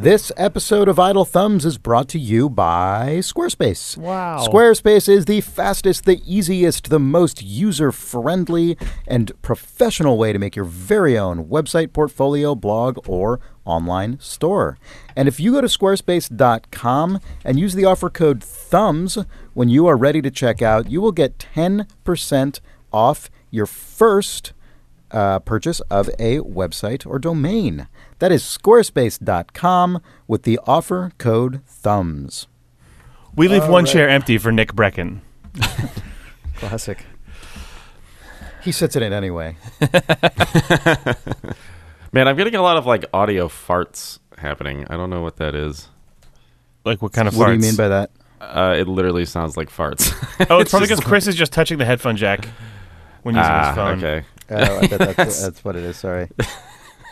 This episode of Idle Thumbs is brought to you by Squarespace. Wow. Squarespace is the fastest, the easiest, the most user friendly, and professional way to make your very own website, portfolio, blog, or online store. And if you go to squarespace.com and use the offer code THUMBS when you are ready to check out, you will get 10% off your first uh, purchase of a website or domain. That is squarespace.com with the offer code THUMBS. We leave one chair empty for Nick Breckon. Classic. He sits in it anyway. Man, I'm getting a lot of like audio farts happening. I don't know what that is. Like what kind of farts? What do you mean by that? Uh, it literally sounds like farts. Oh, it's probably because Chris is just touching the headphone jack when using ah, his phone. okay. Oh, I bet that's, that's what it is. Sorry.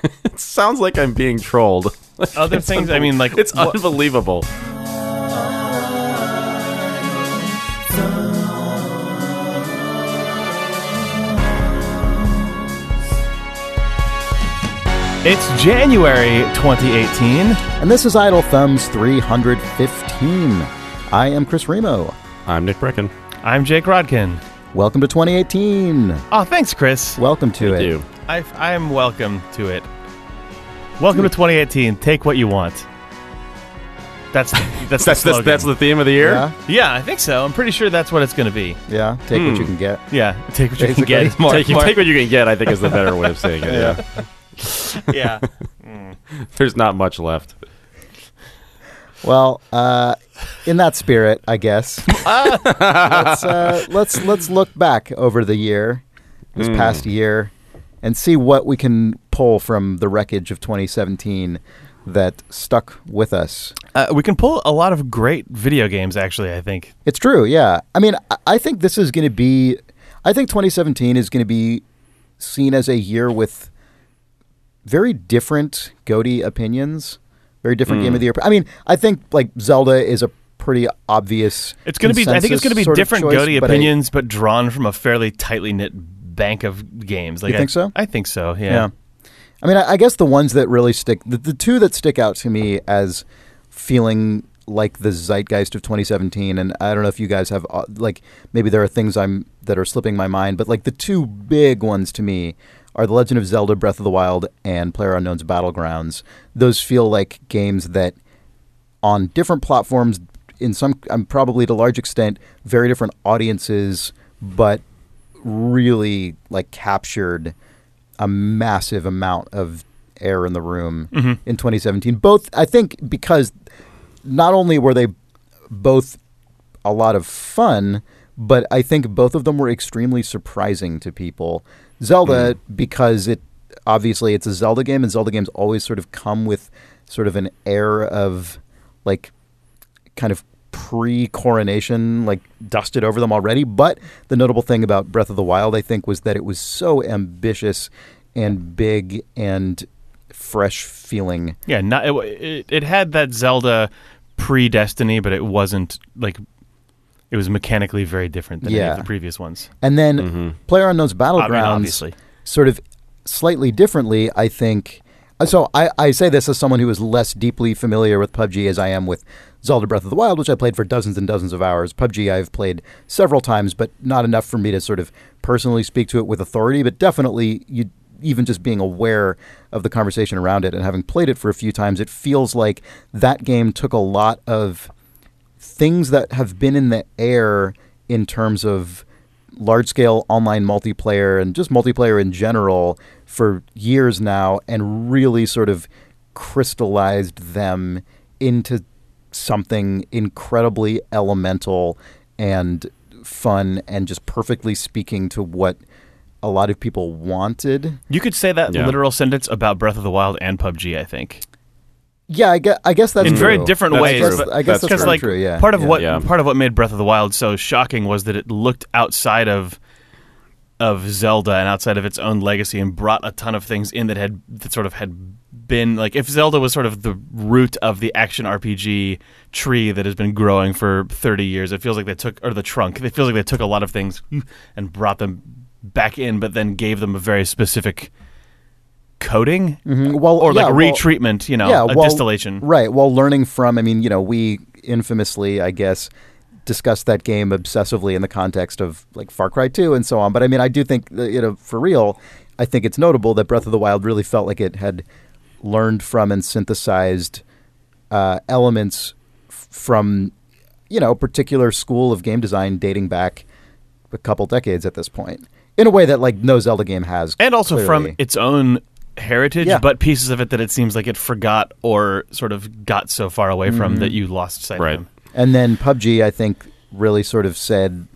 It sounds like I'm being trolled. Other things, I mean, like It's wha- unbelievable. it's January 2018. And this is Idle Thumbs 315. I am Chris Remo. I'm Nick Breckon. I'm Jake Rodkin. Welcome to 2018. Oh, thanks, Chris. Welcome to Thank it. you. I, I am welcome to it. Welcome to 2018. Take what you want. That's that's That's the that's, that's the theme of the year. Yeah, yeah, I think so. I'm pretty sure that's what it's going to be. yeah. Take what Hmm. you can get. Yeah, take what you Basically. can get. More, take, you more- take what you can get. I think is the better way of saying it. yeah. yeah. There's not much left. Well, uh, in that spirit, I guess. let's, uh, let's let's look back over the year, this Mm. past year, and see what we can pull from the wreckage of 2017 that stuck with us. Uh, we can pull a lot of great video games. Actually, I think. It's true, yeah. I mean, I- think this is going to be. I think 2017 is going to be seen as a year with very different GOTY opinions, very different game of the year. I mean, I think like Zelda is a pretty obvious. It's going to be. I think it's going to be consensus sort of different choice, GOTY but I- opinions, but drawn from a fairly tightly knit bank of games. Like You think I, so? I think so. Yeah. Yeah. I mean, I, I guess the ones that really stick, the, the two that stick out to me as feeling like the zeitgeist of 2017, and I don't know if you guys have, uh, like, maybe there are things I'm that are slipping my mind, but like the two big ones to me are The Legend of Zelda Breath of the Wild and Player Unknown's Battlegrounds. Those feel like games that on different platforms, in some, um, probably to a large extent, very different audiences, but really like captured a massive amount of air in the room Mhm. in 2017. Both, I think, because not only were they both a lot of fun, but I think both of them were extremely surprising to people. Zelda, because it obviously it's a Zelda game, and Zelda games always sort of come with sort of an air of like kind of pre-coronation, like dusted over them already. But the notable thing about Breath of the Wild, I think, was that it was so ambitious and big and fresh feeling. Yeah. Not it, it. It had that Zelda pre Destiny, but it wasn't like. It was mechanically very different than any Yeah. of the previous ones. And then Mhm. Player Unknown's I mean, Battlegrounds, obviously. sort of slightly differently, I think. So I, I say this as someone who is less deeply familiar with PUBG as I am with Zelda Breath of the Wild, which I played for dozens and dozens of hours. PUBG I've played several times, but not enough for me to sort of personally speak to it with authority. But definitely, you even just being aware of the conversation around it and having played it for a few times, it feels like that game took a lot of things that have been in the air in terms of large scale online multiplayer and just multiplayer in general for years now and really sort of crystallized them into something incredibly elemental and fun and just perfectly speaking to what a lot of people wanted. You could say that Yeah. literal sentence about Breath of the Wild and PUBG. I think. Yeah, I guess, I guess that's in true. very different That's ways. true. but- I guess that's, because very like true. Yeah, part of yeah. what Yeah. part of what made Breath of the Wild so shocking was that it looked outside of of Zelda and outside of its own legacy and brought a ton of things in that had that sort of had been like if Zelda was sort of the root of the action RPG tree that has been growing for 30 years it feels like they took or the trunk it feels like they took a lot of things and brought them back in but then gave them a very specific coding Mhm. Well, or like yeah, well- retreatment, you know, yeah, a well, distillation. Right. Well, learning from, I mean, you know, we infamously, I guess, discussed that game obsessively in the context of like Far Cry 2 and so on. But I mean, I do think, you know, for real, I think it's notable that Breath of the Wild really felt like it had learned from and synthesized uh, elements f- from, you know, a particular school of game design dating back a couple decades at this point. In a way that like no Zelda game has, and also from its own heritage, Yeah. but pieces of it that it seems like it forgot or sort of got so far away Mm-hmm. from that you lost sight Right. of them. And then PUBG, I think, really sort of said,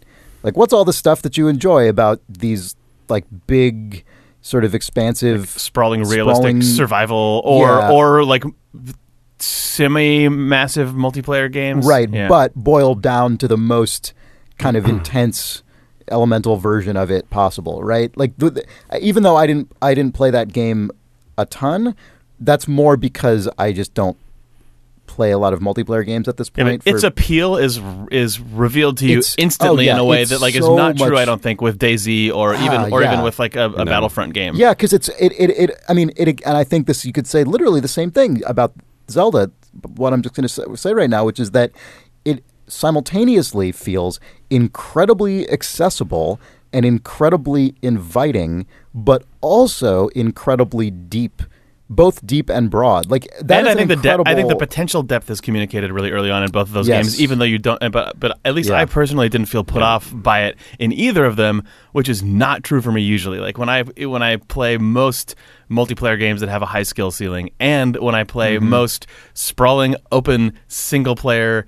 like, what's all the stuff that you enjoy about these, like, big, sort of expansive. Sprawling, realistic Sprawling- survival, or Yeah. or like semi-massive multiplayer games, right, Yeah. but boiled down to the most kind of intense elemental version of it possible, right? Like, the, the- even though I didn't, I didn't play that game a ton, that's more because I just don't play a lot of multiplayer games at this Yeah, point. but its for- appeal is is revealed to you instantly oh, yeah, in a way it's that like so is not true. I don't think with DayZ or Ah, even or yeah. even with like a, a No. Battlefront game. Yeah, because it's it, it it. I mean, it and I think this you could say literally the same thing about Zelda. What I'm just going to say, say right now, which is that it simultaneously feels incredibly accessible and incredibly inviting, but also incredibly deep, both deep and broad. Like that and I think an the depth, I think the potential depth is communicated really early on in both of those Yes. games, even though you don't. But but at least Yeah. I personally didn't feel put off by it in either of them, which is not true for me usually. Like when I when I play most multiplayer games that have a high skill ceiling, and when I play Mm-hmm. most sprawling open single player.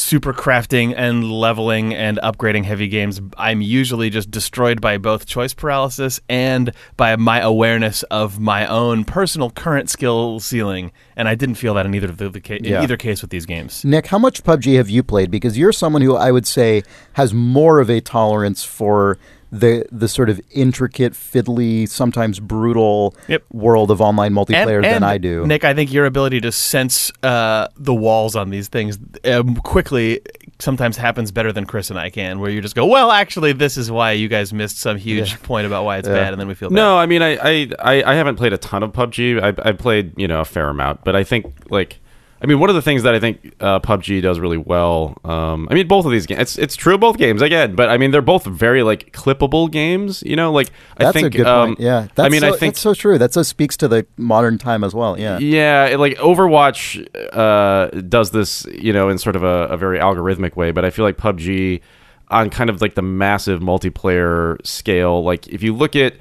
Super crafting and leveling and upgrading heavy games. I'm usually just destroyed by both choice paralysis and by my awareness of my own personal current skill ceiling. And I didn't feel that in either of the, the ca- in either case with these games. Nick, how much PUBG have you played? Because you're someone who I would say has more of a tolerance for the the sort of intricate, fiddly, sometimes brutal Yep. world of online multiplayer than I do. Nick, I think your ability to sense uh, the walls on these things um, quickly sometimes happens better than Chris and I can, where you just go, well, actually, this is why you guys missed some huge Yeah. point about why it's Yeah. bad, and then we feel bad. No, I mean, I, I, I, I haven't played a ton of PUBG. I, I played, you know, a fair amount, but I think like, I mean, one of the things that I think uh, PUBG does really well. Um, I mean, both of these games. It's it's true of both games again, but I mean, they're both very like clippable games. You know, like I That's think. a good um, point. Yeah, that's I mean, so, I think that's so true. That so speaks to the modern time as well. Yeah, Yeah, it, like Overwatch uh, does this, you know, in sort of a, a very algorithmic way, but I feel like PUBG on kind of like the massive multiplayer scale, like if you look at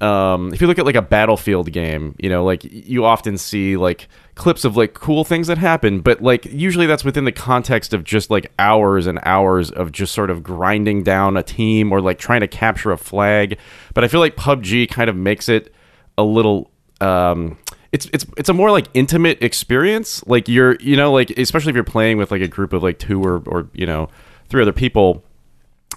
um, if you look at like a battlefield game, you know, like you often see like clips of like cool things that happen, but like usually that's within the context of just like hours and hours of just sort of grinding down a team or like trying to capture a flag. But I feel like PUBG kind of makes it a little um it's it's it's a more like intimate experience. Like you're you know like especially if you're playing with like a group of like two or or you know three other people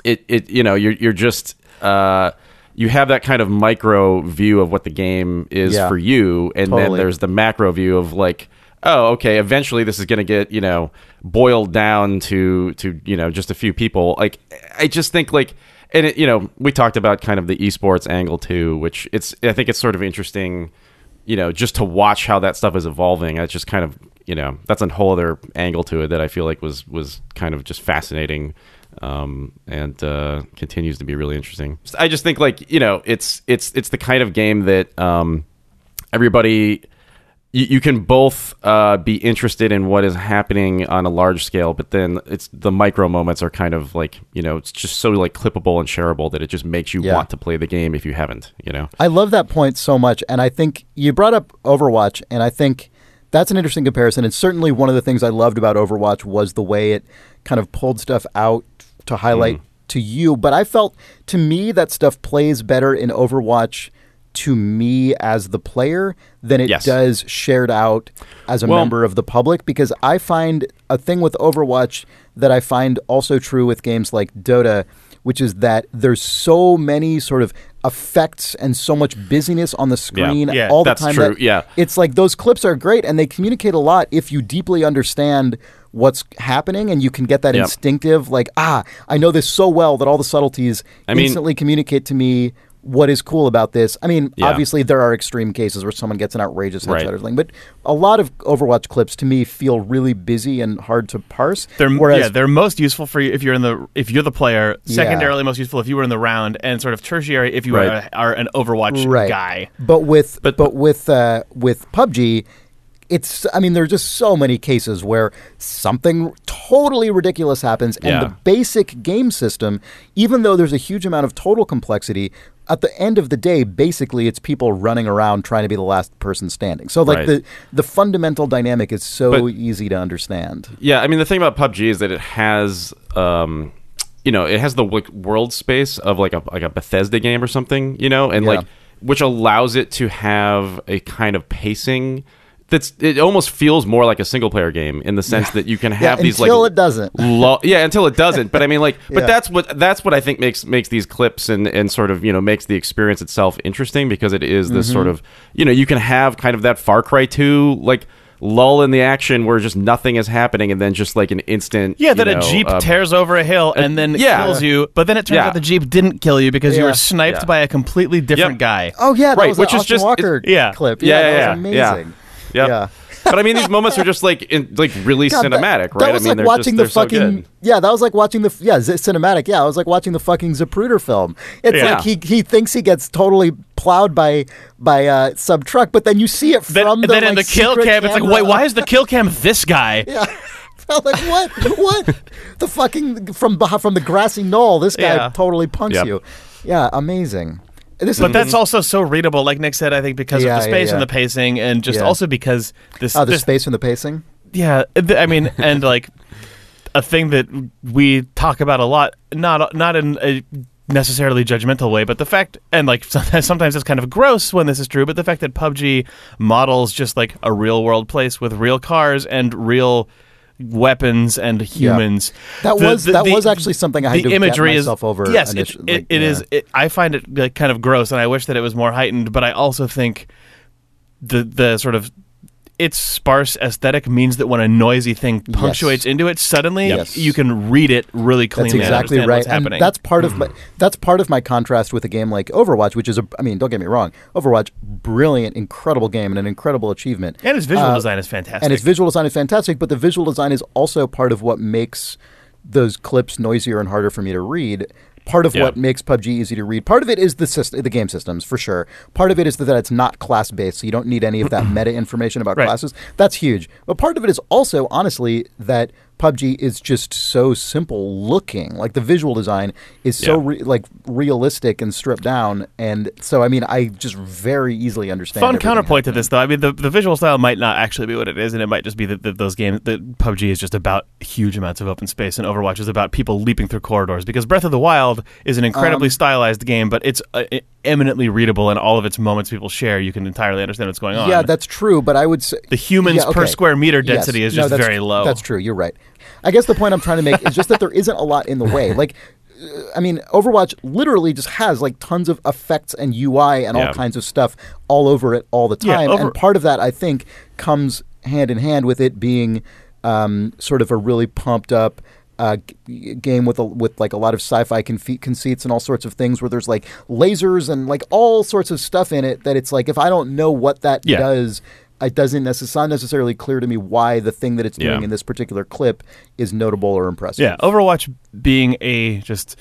it it you know you're you're just uh you have that kind of micro view of what the game is Yeah. for you and then there's the macro view of like oh okay eventually this is going to get you know boiled down to to you know just a few people. Like i just think like and it, you know we talked about kind of the esports angle too which it's i think it's sort of interesting you know just to watch how that stuff is evolving. It's just kind of you know that's a whole other angle to it that i feel like was was kind of just fascinating um, and uh, continues to be really interesting. I just think like you know it's it's it's the kind of game that um, everybody you, you can both uh, be interested in what is happening on a large scale, but then it's the micro moments are kind of like you know it's just so like clippable and shareable that it just makes you Yeah. want to play the game if you haven't. You know. I love that point so much, and I think you brought up Overwatch, and I think that's an interesting comparison. And certainly, one of the things I loved about Overwatch was the way it kind of pulled stuff out to highlight Mm-hmm. to you. But I felt, to me, that stuff plays better in Overwatch to me as the player than it Yes. does shared out as a Well- member of the public because I find a thing with Overwatch that I find also true with games like Dota, which is that there's so many sort of effects and so much busyness on the screen Yeah, all the that's time. true, that yeah. It's like those clips are great and they communicate a lot if you deeply understand what's happening and you can get that Yep. instinctive like ah I know this so well that all the subtleties I mean- instantly communicate to me what is cool about this. I mean, Yeah. obviously there are extreme cases where someone gets an outrageous headshot Right. or something, but a lot of Overwatch clips to me feel really busy and hard to parse. They're whereas yeah, they're most useful for you if you're in the if you're the player. Yeah. Secondarily, most useful if you were in the round, and sort of tertiary if you Right. are, are an Overwatch right. guy. But with But- but, with uh, with PUBG, it's I mean there are just so many cases where something totally ridiculous happens, and Yeah. the basic game system, even though there's a huge amount of total complexity. At the end of the day, basically, it's people running around trying to be the last person standing. So, like Right. the the fundamental dynamic is so But- easy to understand. Yeah, I mean the thing about PUBG is that it has, um, you know, it has the world space of like a like a Bethesda game or something, you know, and Yeah. like which allows it to have a kind of pacing that's it almost feels more like a single player game in the sense that you can have these until like it doesn't. lo- yeah until it doesn't but i mean like but Yeah. that's what that's what i think makes makes these clips and and sort of you know makes the experience itself interesting because it is this Mm-hmm. sort of you know you can have kind of that far cry 2 like lull in the action where just nothing is happening and then just like an instant Yeah, that you a jeep uh, tears over a hill and then yeah. kills you, but then it turns Yeah. out the jeep didn't kill you because you were sniped Yeah. by a completely different Yep. guy. Oh yeah, that Right, was which the is just- Walker yeah. clip. yeah that yeah, was yeah, amazing. Yeah. Yeah. but I mean, these moments are just like in, like really God, cinematic, That, right? was I mean, like they're watching just, the so fucking good. yeah. That was like watching the yeah z- cinematic. Yeah, I was like watching the fucking Zapruder film. It's Yeah. like he he thinks he gets totally plowed by by uh, some truck, but then you see it Then, from the then in the kill cam, it's like, camera. wait, why is the kill cam this guy? Yeah. I was like, what? What? the fucking from from the grassy knoll. This guy Yeah. totally punks Yep. you. Yeah, amazing. But that's also so readable, like Nick said. I think because Yeah, of the space yeah. and the pacing, and just Yeah. also because this. oh, the this space and the pacing. Yeah, th- I mean, and like a thing that we talk about a lot, not not in a necessarily judgmental way, but the fact, and like sometimes it's kind of gross when this is true, but the fact that PUBG models just like a real world place with real cars and real weapons and humans. That The- was the- that the- was actually something I had the to imagery is myself over. Yes, it, initially. it, Like, it yeah. is. It, I find it like, kind of gross, and I wish that it was more heightened. But I also think the the sort of its sparse aesthetic means that when a noisy thing punctuates into it, suddenly Yes. you can read it really cleanly. That's exactly and right. What's and happening. that's part of my that's part of my contrast with a game like Overwatch, which is a I mean, don't get me wrong, Overwatch, brilliant, incredible game and an incredible achievement. and its visual Uh, design is fantastic. And its visual design is fantastic, but the visual design is also part of what makes those clips noisier and harder for me to read. Part of Yeah. what makes PUBG easy to read. Part of it is the system, the game systems for sure. Part of it is that it's not class based, so you don't need any of that meta information about Right. classes. That's huge. But part of it is also, honestly, that PUBG is just so simple looking. Like the visual design is so Yeah. re- like realistic and stripped down, and so I mean, I just very easily understand. Fun counterpoint to this, though. I mean, the, the visual style might not actually be what it is, and it might just be that, that those games, that PUBG is just about huge amounts of open space, and Overwatch is about people leaping through corridors. Because Breath of the Wild is an Um, incredibly stylized game, but it's uh, eminently readable, and all of its moments people share, you can entirely understand what's going on. Yeah, that's true, but I would say the humans Yeah, per square meter Yes. density is just that's- very low. That's true. You're right. I guess the point I'm trying to make is just that there isn't a lot in the way. Like, uh, I mean, Overwatch literally just has like tons of effects and UI and Yeah. all kinds of stuff all over it all the Yeah, time. over- and part of that, I think, comes hand in hand with it being um, sort of a really pumped up. Uh, g- game with a, with like a lot of sci-fi confe- conceits and all sorts of things where there's like lasers and like all sorts of stuff in it that it's like if I don't know what that Yeah. does it doesn't necess- it's not necessarily clear to me why the thing that it's doing Yeah. in this particular clip is notable or impressive. Yeah, Overwatch being a just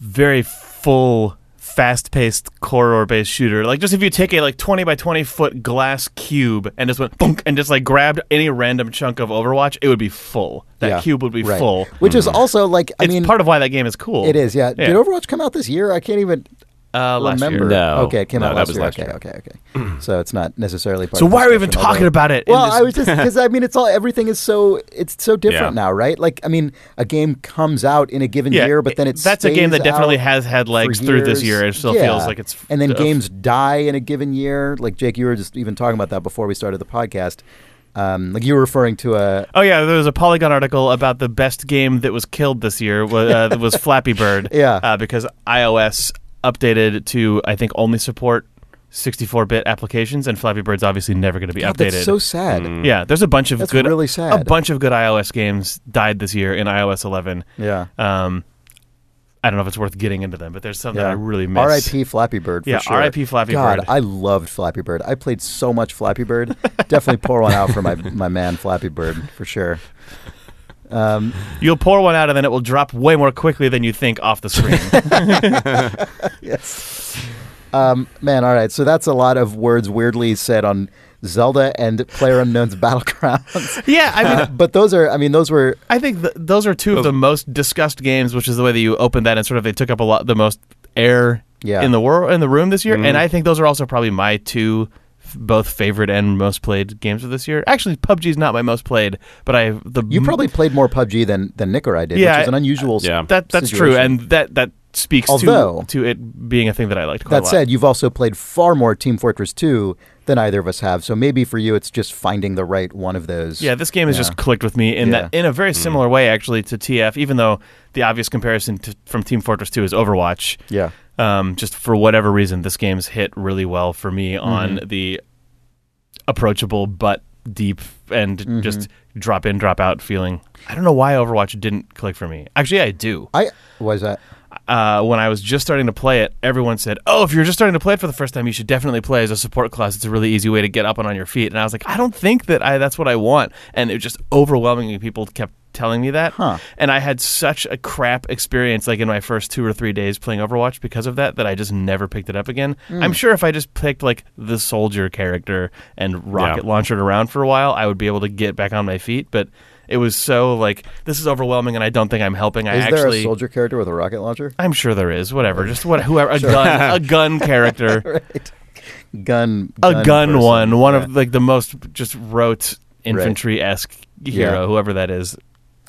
very full, fast-paced corridor-based shooter. Like just if you take a like twenty by twenty foot glass cube and just went and just like grabbed any random chunk of Overwatch, it would be full. That Yeah. cube would be Right. full. Which is mm-hmm. also like I it's mean part of why that game is cool. it is, yeah. Yeah. Did Overwatch come out this year? I can't even Uh, last remember. year. No. Okay, it came No, out that last was year. last okay, year. okay, okay. so it's not necessarily part So of why are we even talking about it? Well, this- I was just because I mean it's all everything is so it's so different Yeah. now, right? Like I mean, a game comes out in a given yeah, year, but then it that's a game that definitely has had legs through this years. year. It still Yeah. feels like it's and then uh, games die in a given year. Like Jake, you were just even talking about that before we started the podcast. Um, like you were referring to a Oh yeah, there was a Polygon article about the best game that was killed this year was, uh, was Flappy Bird. Yeah. uh, because iOS updated to I think only support 64-bit applications, and Flappy Bird's obviously never going to be God, updated. that's so sad. Mm. yeah, there's a bunch of That's good, really a bunch of good iOS games died this year in iOS 11. Yeah. Um, I don't know if it's worth getting into them, but there's some that Yeah. I really miss. R.I.P. Flappy Bird. For Yeah, sure. R.I.P. Flappy God, Bird. God, I loved Flappy Bird. I played so much Flappy Bird. Definitely pour one out for my my man Flappy Bird for sure. Um, You'll pour one out and then it will drop way more quickly than you think off the screen. yes. Um, man, all right. So that's a lot of words weirdly said on Zelda and Player Unknown's Battlegrounds. yeah, I mean, but those are, I mean, those were I think th- those are two of the most discussed games, which is the way that you open that and sort of they took up a lot the most air Yeah. in the world in the room this year, and I think those are also probably my two both favorite and most played games of this year. Actually, PUBG is not my most played, but I the You probably played more PUBG than than Nick or I did, Yeah, which is an unusual. s- Yeah. that that's true, and that that speaks Although- to to it being a thing that I liked quite a that lot. said, you've also played far more Team Fortress 2 than either of us have. So maybe for you, it's just finding the right one of those. Yeah, this game has Yeah. just clicked with me in Yeah. that in a very similar way actually to TF, even though the obvious comparison to, from Team Fortress 2 is Overwatch. Yeah. Um, just for whatever reason, this game's hit really well for me on Mm-hmm. the approachable but deep and Mm-hmm. just drop in, drop out feeling. I don't know why Overwatch didn't click for me. Actually, I do. I was that. Uh, when I was just starting to play it, everyone said, "Oh, if you're just starting to play it for the first time, you should definitely play as a support class. It's a really easy way to get up and on your feet." And I was like, "I don't think that I that's what I want." And it was just overwhelmingly people kept telling me that. Huh. And I had such a crap experience like in my first 2 or 3 days playing Overwatch because of that that I just never picked it up again. Hmm. I'm sure if I just picked like the soldier character and rocket Yeah. launched it around for a while, I would be able to get back on my feet, but it was so like this is overwhelming and I don't think I'm helping. I Is there actually a soldier character with a rocket launcher? I'm sure there is. Whatever. Just what whoever a gun a gun character. right. Gun. A gun person. one. One Yeah. of like the most just rote infantry esque hero, Yeah. whoever that is.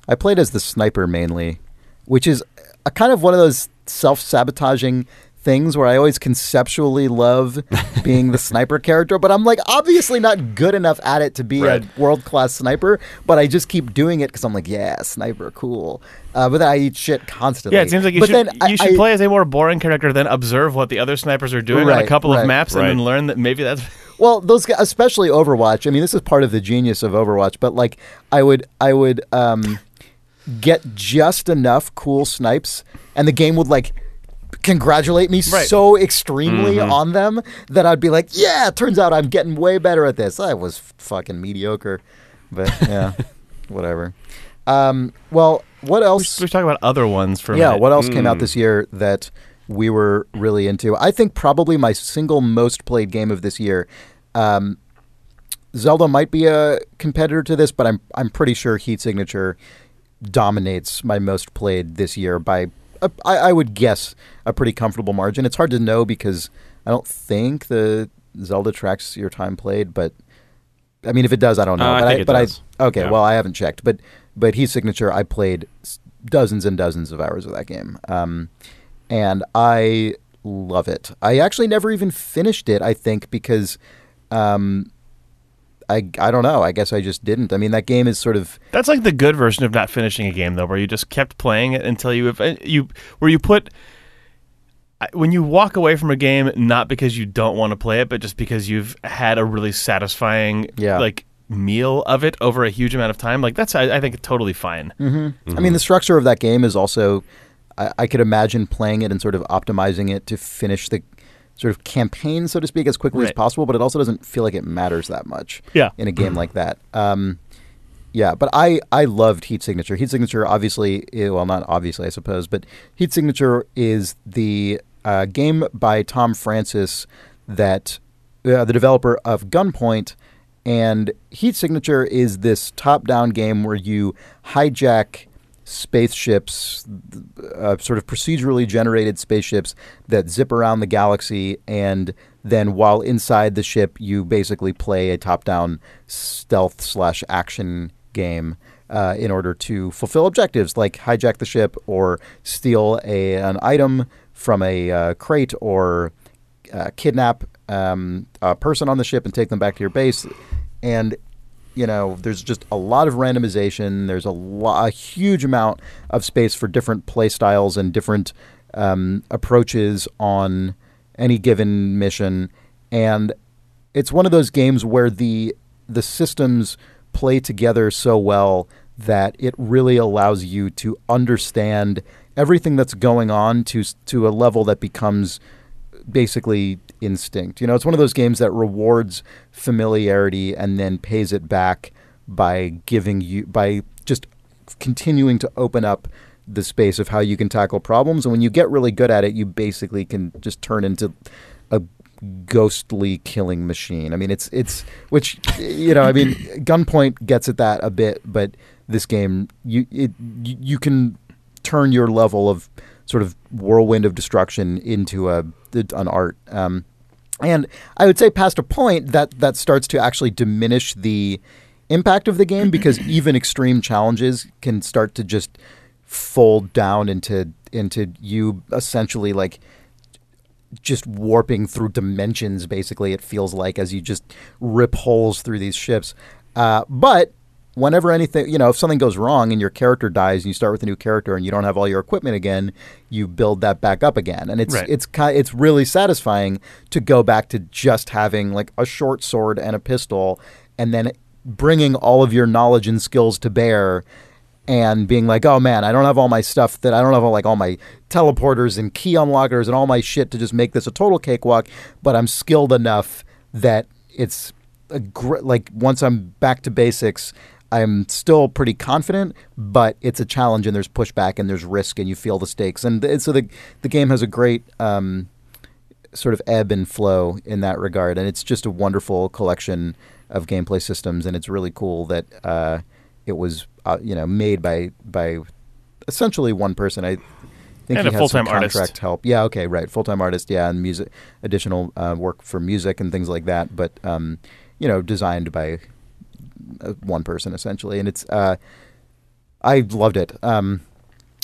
I played as the sniper mainly, which is a kind of one of those self sabotaging things where I always conceptually love being the sniper character, but I'm like obviously not good enough at it to be Right. a world class sniper, but I just keep doing it because I'm like, yeah, sniper, cool. Uh, but then I eat shit constantly. Yeah, it seems like you but should then I- you should I- play as a more boring character then observe what the other snipers are doing on a couple right, of maps right. and then learn that maybe that's Well, those guys, especially Overwatch. I mean, this is part of the genius of Overwatch. But like, I would, I would um, get just enough cool snipes, and the game would like congratulate me Right. so extremely on them that I'd be like, "Yeah, turns out I'm getting way better at this." I was fucking mediocre, but yeah, whatever. Um, well, what else? we should talk about other ones for yeah, minute. what else came out this year that we were really into? I think probably my single most played game of this year. Um, Zelda might be a competitor to this, but I'm I'm pretty sure Heat Signature dominates my most played this year by I, I would guess a pretty comfortable margin. It's hard to know because I don't think the Zelda tracks your time played, but I mean if it does, I don't know. Uh, I but think it but does. I okay, Yeah. well I haven't checked, but but Heat Signature I played dozens and dozens of hours of that game, um, and I love it. I actually never even finished it. I think because. Um, I, I don't know. I guess I just didn't. I mean, that game is sort of That's like the good version of not finishing a game, though, where you just kept playing it until you you where you put I- when you walk away from a game not because you don't want to play it, but just because you've had a really satisfying Yeah. like meal of it over a huge amount of time. Like that's I, I think totally fine. I mean, the structure of that game is also. I, I could imagine playing it and sort of optimizing it to finish the sort of campaign, so to speak, as quickly as possible. But it also doesn't feel like it matters that much. Yeah. In a game like that. Um, yeah, but I I loved Heat Signature. Heat Signature, obviously, eh, well, not obviously, I suppose, but Heat Signature is the uh, game by Tom Francis that uh, the developer of Gunpoint, and Heat Signature is this top-down game where you hijack spaceships, uh, sort of procedurally generated spaceships that zip around the galaxy, and then while inside the ship, you basically play a top-down stealth slash action game uh, in order to fulfill objectives like hijack the ship or steal a an item from a uh, crate or uh, kidnap um, a person on the ship and take them back to your base. And you know, there's just a lot of randomization. There's a, lo- a huge amount of space for different play styles and different um, approaches on any given mission. And it's one of those games where the the systems play together so well that it really allows you to understand everything that's going on to to a level that becomes basically instinct. You know, it's one of those games that rewards familiarity and then pays it back by giving you by just continuing to open up the space of how you can tackle problems. And when you get really good at it, you basically can just turn into a ghostly killing machine. I mean, it's it's which you know, I mean, Gunpoint gets at that a bit, but this game you it you you can turn your level of sort of whirlwind of destruction into a an art. Um, and I would say past a point that that starts to actually diminish the impact of the game because even extreme challenges can start to just fold down into into you essentially like just warping through dimensions basically it feels like as you just rip holes through these ships uh, but whenever anything you know if something goes wrong and your character dies and you start with a new character and you don't have all your equipment again you build that back up again and it's Right. it's it's really satisfying to go back to just having like a short sword and a pistol and then bringing all of your knowledge and skills to bear and being like, oh man, I don't have all my stuff that I don't have all, like all my teleporters and key unlockers and all my shit to just make this a total cakewalk, but I'm skilled enough that it's a gr- like once I'm back to basics, I'm still pretty confident, but it's a challenge and there's pushback and there's risk and you feel the stakes. And th- so the the game has a great um, sort of ebb and flow in that regard, and it's just a wonderful collection of gameplay systems, and it's really cool that uh, it was uh, you know made by by essentially one person. I think And he a full-time artist. contract help. Yeah, okay, right, full time artist. Yeah, and music, additional uh, work for music and things like that. But um, you know, designed by one person essentially, and it's uh, I loved it. Um,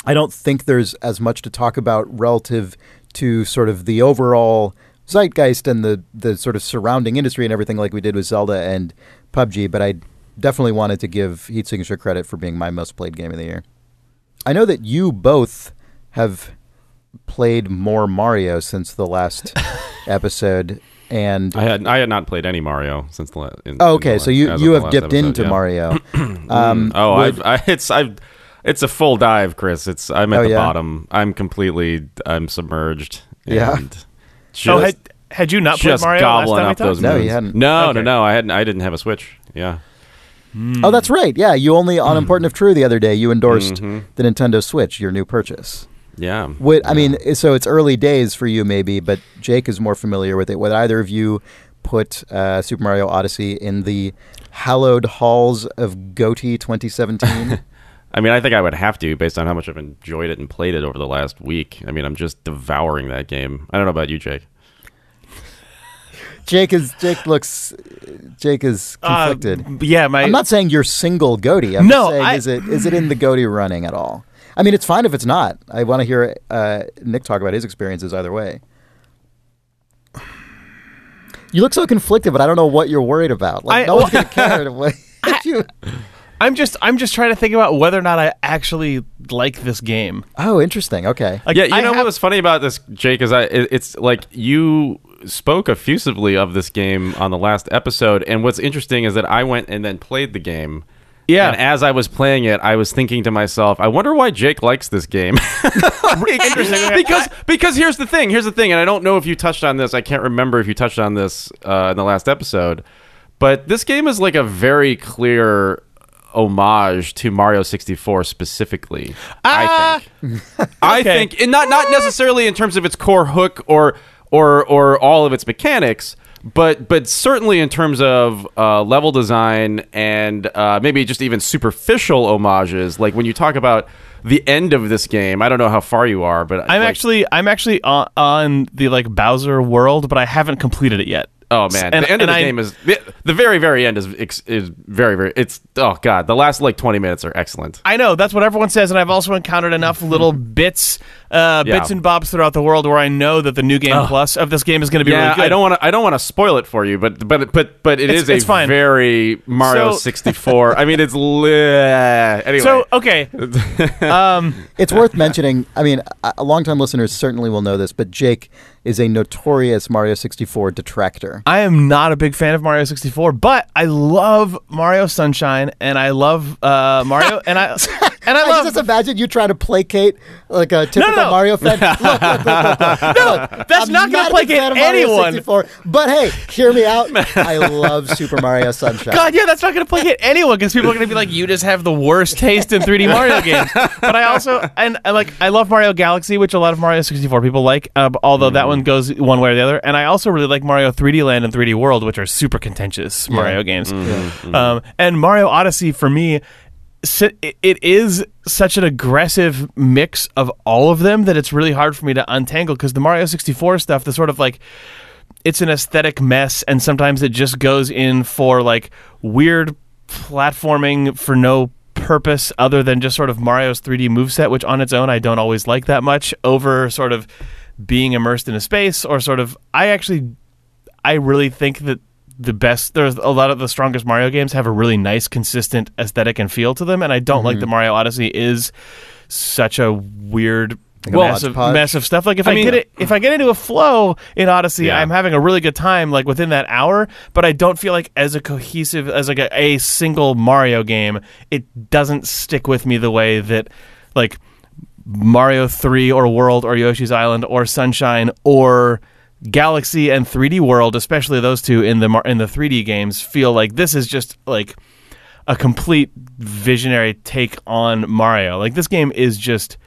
I don't think there's as much to talk about relative to sort of the overall zeitgeist and the the sort of surrounding industry and everything like we did with Zelda and PUBG, but I definitely wanted to give Heat Signature credit for being my most played game of the year. I know that you both have played more Mario since the last episode and I had I had not played any Mario since the last. In, Oh, in okay, the so la- you you have dipped episode, into yeah. Mario. Um, oh, would- I've, I, it's I've it's a full dive, Chris. It's I'm at Oh, the yeah? bottom. I'm completely I'm submerged. Yeah. And just, oh, had, had you not played just Mario last time up those No, you hadn't. No, Okay. no, no. I hadn't. I didn't have a Switch. Yeah. Oh, that's right. Yeah, you only on Important If True the other day you endorsed Mhm. the Nintendo Switch, your new purchase. Yeah. Would I mean? So it's early days for you, maybe, but Jake is more familiar with it. Would either of you put uh, Super Mario Odyssey in the hallowed halls of GOTY 2017? I mean, I think I would have to, based on how much I've enjoyed it and played it over the last week. I mean, I'm just devouring that game. I don't know about you, Jake. Jake is Jake looks Jake is Uh, conflicted. yeah, my I'm not saying you're single GOTY. I'm No, saying I- is it is it in the GOTY running at all? I mean, it's fine if it's not. I want to hear uh, Nick talk about his experiences either way. You look so conflicted, but I don't know what you're worried about. Like, I- no one's gonna care. What- you- I'm just I'm just trying to think about whether or not I actually like this game. oh, interesting. Okay. Like, yeah, you I know have- what was funny about this, Jake, is I it, it's like you spoke effusively of this game on the last episode, and what's interesting is that I went and then played the game. Yeah. And as I was playing it, I was thinking to myself, I wonder why Jake likes this game. Like, Interesting. because because here's the thing. Here's the thing, and I don't know if you touched on this. I can't remember if you touched on this uh, in the last episode, but this game is like a very clear homage to Mario 64 specifically. I think. I think, and not not necessarily in terms of its core hook or or or all of its mechanics, but but certainly in terms of uh, level design and uh, maybe just even superficial homages. Like when you talk about the end of this game, I don't know how far you are, but I'm like- actually I'm actually on, on the like Bowser world, but I haven't completed it yet. Oh man, And- the end of the I- game is the, the very very end is is very very. It's oh god, the last like 20 minutes are excellent. I know that's what everyone says, and I've also encountered enough little bits, uh, Yeah. bits and bobs throughout the world where I know that the new game plus of this game is going to be yeah, really good. I don't want to. I don't want to spoil it for you, but but but but it It's- is a fine. very Mario So- 64. I mean, it's li- anyway. So okay, um, It's worth mentioning. I mean, a a longtime listeners certainly will know this, but Jake is a notorious Mario 64 detractor. I am not a big fan of Mario 64, but I love Mario Sunshine and I love uh, Mario and I And I I love- just imagine you trying to placate like a typical no. Mario fan. Look, look, look, look, look. No, that's I'm not going to placate fan of Mario anyone. but hey, hear me out. I love Super Mario Sunshine. God, yeah, that's not going to placate anyone because people are going to be like, "You just have the worst taste in 3D Mario games." But I also and I like I love Mario Galaxy, which a lot of Mario 64 people like, uh, although that one goes one way or the other. And I also really like Mario 3D Land and 3D World, which are super contentious Mario games. Um, and Mario Odyssey for me. It is such an aggressive mix of all of them that it's really hard for me to untangle because the Mario 64 stuff, the sort of like it's an aesthetic mess and sometimes it just goes in for like weird platforming for no purpose other than just sort of Mario's 3D moveset which on its own I don't always like that much over sort of being immersed in a space or sort of I actually I really think that the best there's a lot of the strongest Mario games have a really nice consistent aesthetic and feel to them and I don't like that mm-hmm. Mario Odyssey is such a weird Like a mess of, hodgepodge? mess of stuff like if I I, mean- get it if I get into a flow in Odyssey Yeah. I'm having a really good time like within that hour but I don't feel like as a cohesive as like a, a single Mario game it doesn't stick with me the way that like Mario 3 or World or Yoshi's Island or Sunshine or Galaxy and 3D World, especially those two in the in the 3D games, feel like this is just like a complete visionary take on Mario. Like this game is just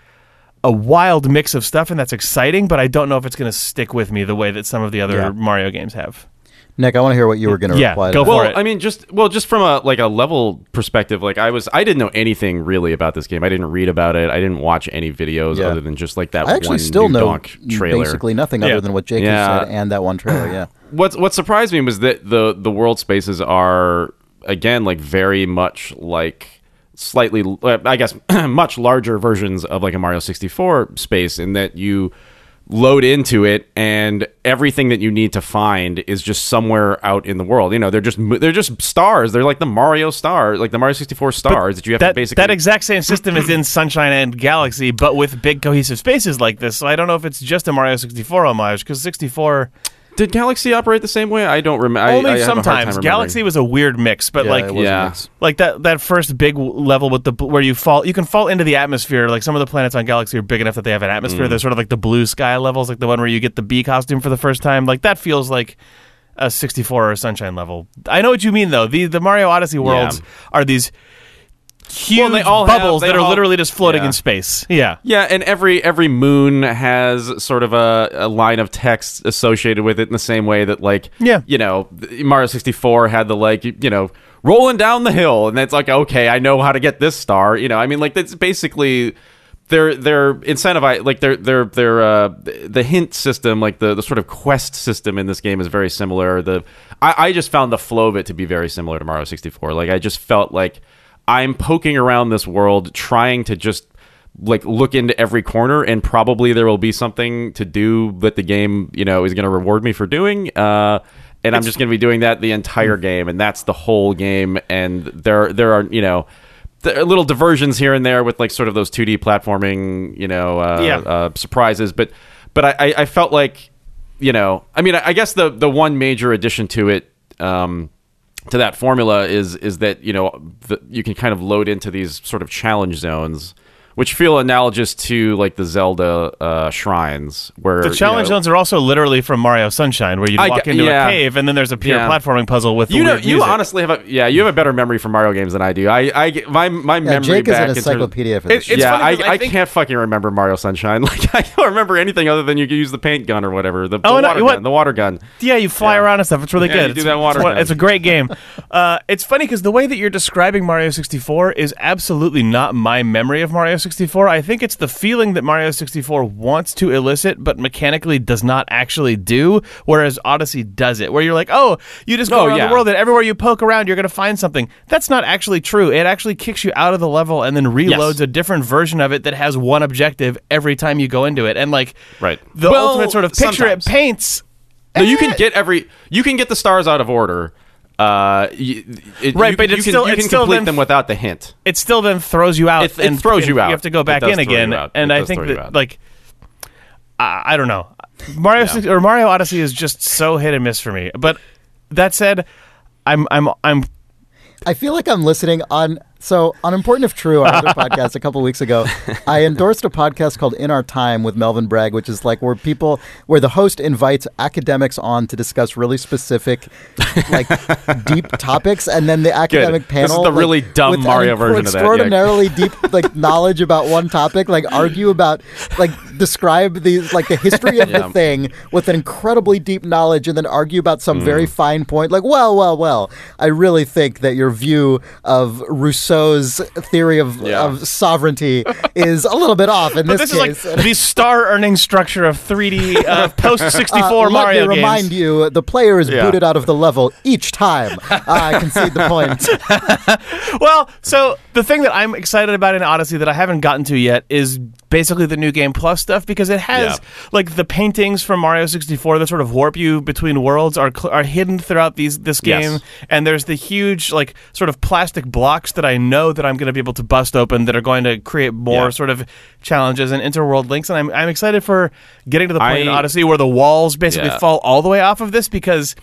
a wild mix of stuff, and that's exciting. But I don't know if it's going to stick with me the way that some of the other Yeah. Mario games have. Nick, I want to hear what you were going to Yeah, reply. go to for well, it. I mean, just well, just from a like a level perspective, like I was, I didn't know anything really about this game. I didn't read about it. I didn't watch any videos Yeah. other than just like that. I actually one still new know trailer. basically nothing Yeah. other than what Jake Yeah. said and that one trailer. Yeah. What's what surprised me was that the the world spaces are again like very much like slightly uh, I guess much larger versions of like a Mario 64 space in that you load into it and everything that you need to find is just somewhere out in the world. You know, they're just they're just stars. They're like the Mario stars, like the Mario 64 stars that you have that to basically that exact same system is in Sunshine and Galaxy, but with big cohesive spaces like this. So I don't know if it's just a Mario 64 homage because 64 Did Galaxy operate the same way? I don't remember. only I, I have a hard time sometimes. Galaxy was a weird mix, but Yeah, like it was a Yeah. like that that first big level with the where you fall you can fall into the atmosphere like some of the planets on galaxy are big enough that they have an Mm. They're sort of like the blue sky levels like the one where you get the bee costume for the first time like that feels like a 64 or a sunshine level i know what you mean though the the mario odyssey worlds are these huge Well, they all have- bubbles they that are all- literally just floating yeah. in space yeah Yeah, and every every moon has sort of a, a line of text associated with it in the same way that like Yeah. you know Mario sixty four had the like you know rolling down the hill and it's like okay I know how to get this star you know I mean like that's basically they're they're incentivized like their their their uh the hint system like the the sort of quest system in this game is very similar the I, I just found the flow of it to be very similar to Mario sixty four like I just felt like I'm poking around this world trying to just like look into every corner and probably there will be something to do that the game you know is going to reward me for doing uh and i'm just going to be doing that the entire game and that's the whole game and there there are you know there are little diversions here and there with like sort of those 2d platforming you know uh, Yeah. uh surprises but but I, I i felt like you know i mean i I guess the the one major addition to it um to that formula is is that you know the, you can kind of load into these sort of challenge zones which feel analogous to like the Zelda uh, shrines where the challenge you know, zones are also literally from mario sunshine where you I walk g- into yeah. a cave and then there's a pure Yeah. platforming puzzle with the you know weird you music. honestly have a yeah you have a better memory for Mario games than I do I I get- my my Yeah, memory Jake is an in terms- encyclopedia for It- this. it's yeah, funny 'cause I, I I, can't fucking remember Mario Sunshine. Like I don't remember anything other than you can use the paint gun or whatever. The, the Oh, no, water what- gun. The water gun. Yeah, you fly Yeah. around and stuff. It's really Yeah, good. you do it's, that water it's, gun. it's a great game. Uh, it's funny because the way that you're describing Mario 64 is absolutely not my memory of Mario 64. I think it's the feeling that Mario 64 wants to elicit, but mechanically does not actually do. Whereas Odyssey does it, where you're like, oh, you just go Oh, around yeah. the world and everywhere you poke around, you're going to find something. That's not actually true. It actually kicks you out of the level and then reloads Yes. a different version of it that has one objective every time you go into it. And like, Right. the Well, ultimate sort of picture sometimes. it paints. No, you can eh. get every. You can get the stars out of order. Uh, y- it, Right, you, but you it's can, still- you it's can still complete then- them without the hint. it still then throws you out. It- it and throws and you out. You have to go back in again, and I think that like I, I don't know, Mario 60 or Mario Odyssey is just so hit and miss for me. But that said, I'm I'm I'm I feel like I'm listening on So on Important If True, our other podcast a couple weeks ago, I endorsed a podcast called In Our Time with Melvin Bragg, which is like where people, where the host invites academics on to discuss really specific, like deep topics, and then the academic This is panel, the like, really dumb Mario version of that, yeah. extraordinarily deep like knowledge about one topic, like argue about, like describe the like the history of Yeah. the thing with an incredibly deep knowledge, and then argue about some Mm. very fine point. Like, well, well, well, I really think that your view of Rousseau's theory of, Yeah. of sovereignty is a little bit off in But this, this, case. is like the star earning structure of 3D uh, post 64 Uh, Mario let me games. remind you, the player is Yeah. booted out of the level each time. Uh, I concede the point. Well, so the thing that I'm excited about in Odyssey that I haven't gotten to yet is basically the new game plus stuff because it has Yeah. like the paintings from Mario 64 that sort of warp you between worlds are cl- are hidden throughout these this Yes. game and there's the huge like sort of plastic blocks that I know that I'm going to be able to bust open that are going to create more Yeah. sort of challenges and interworld links and I'm I'm excited for getting to the point in Odyssey where the walls basically Yeah. fall all the way off of this because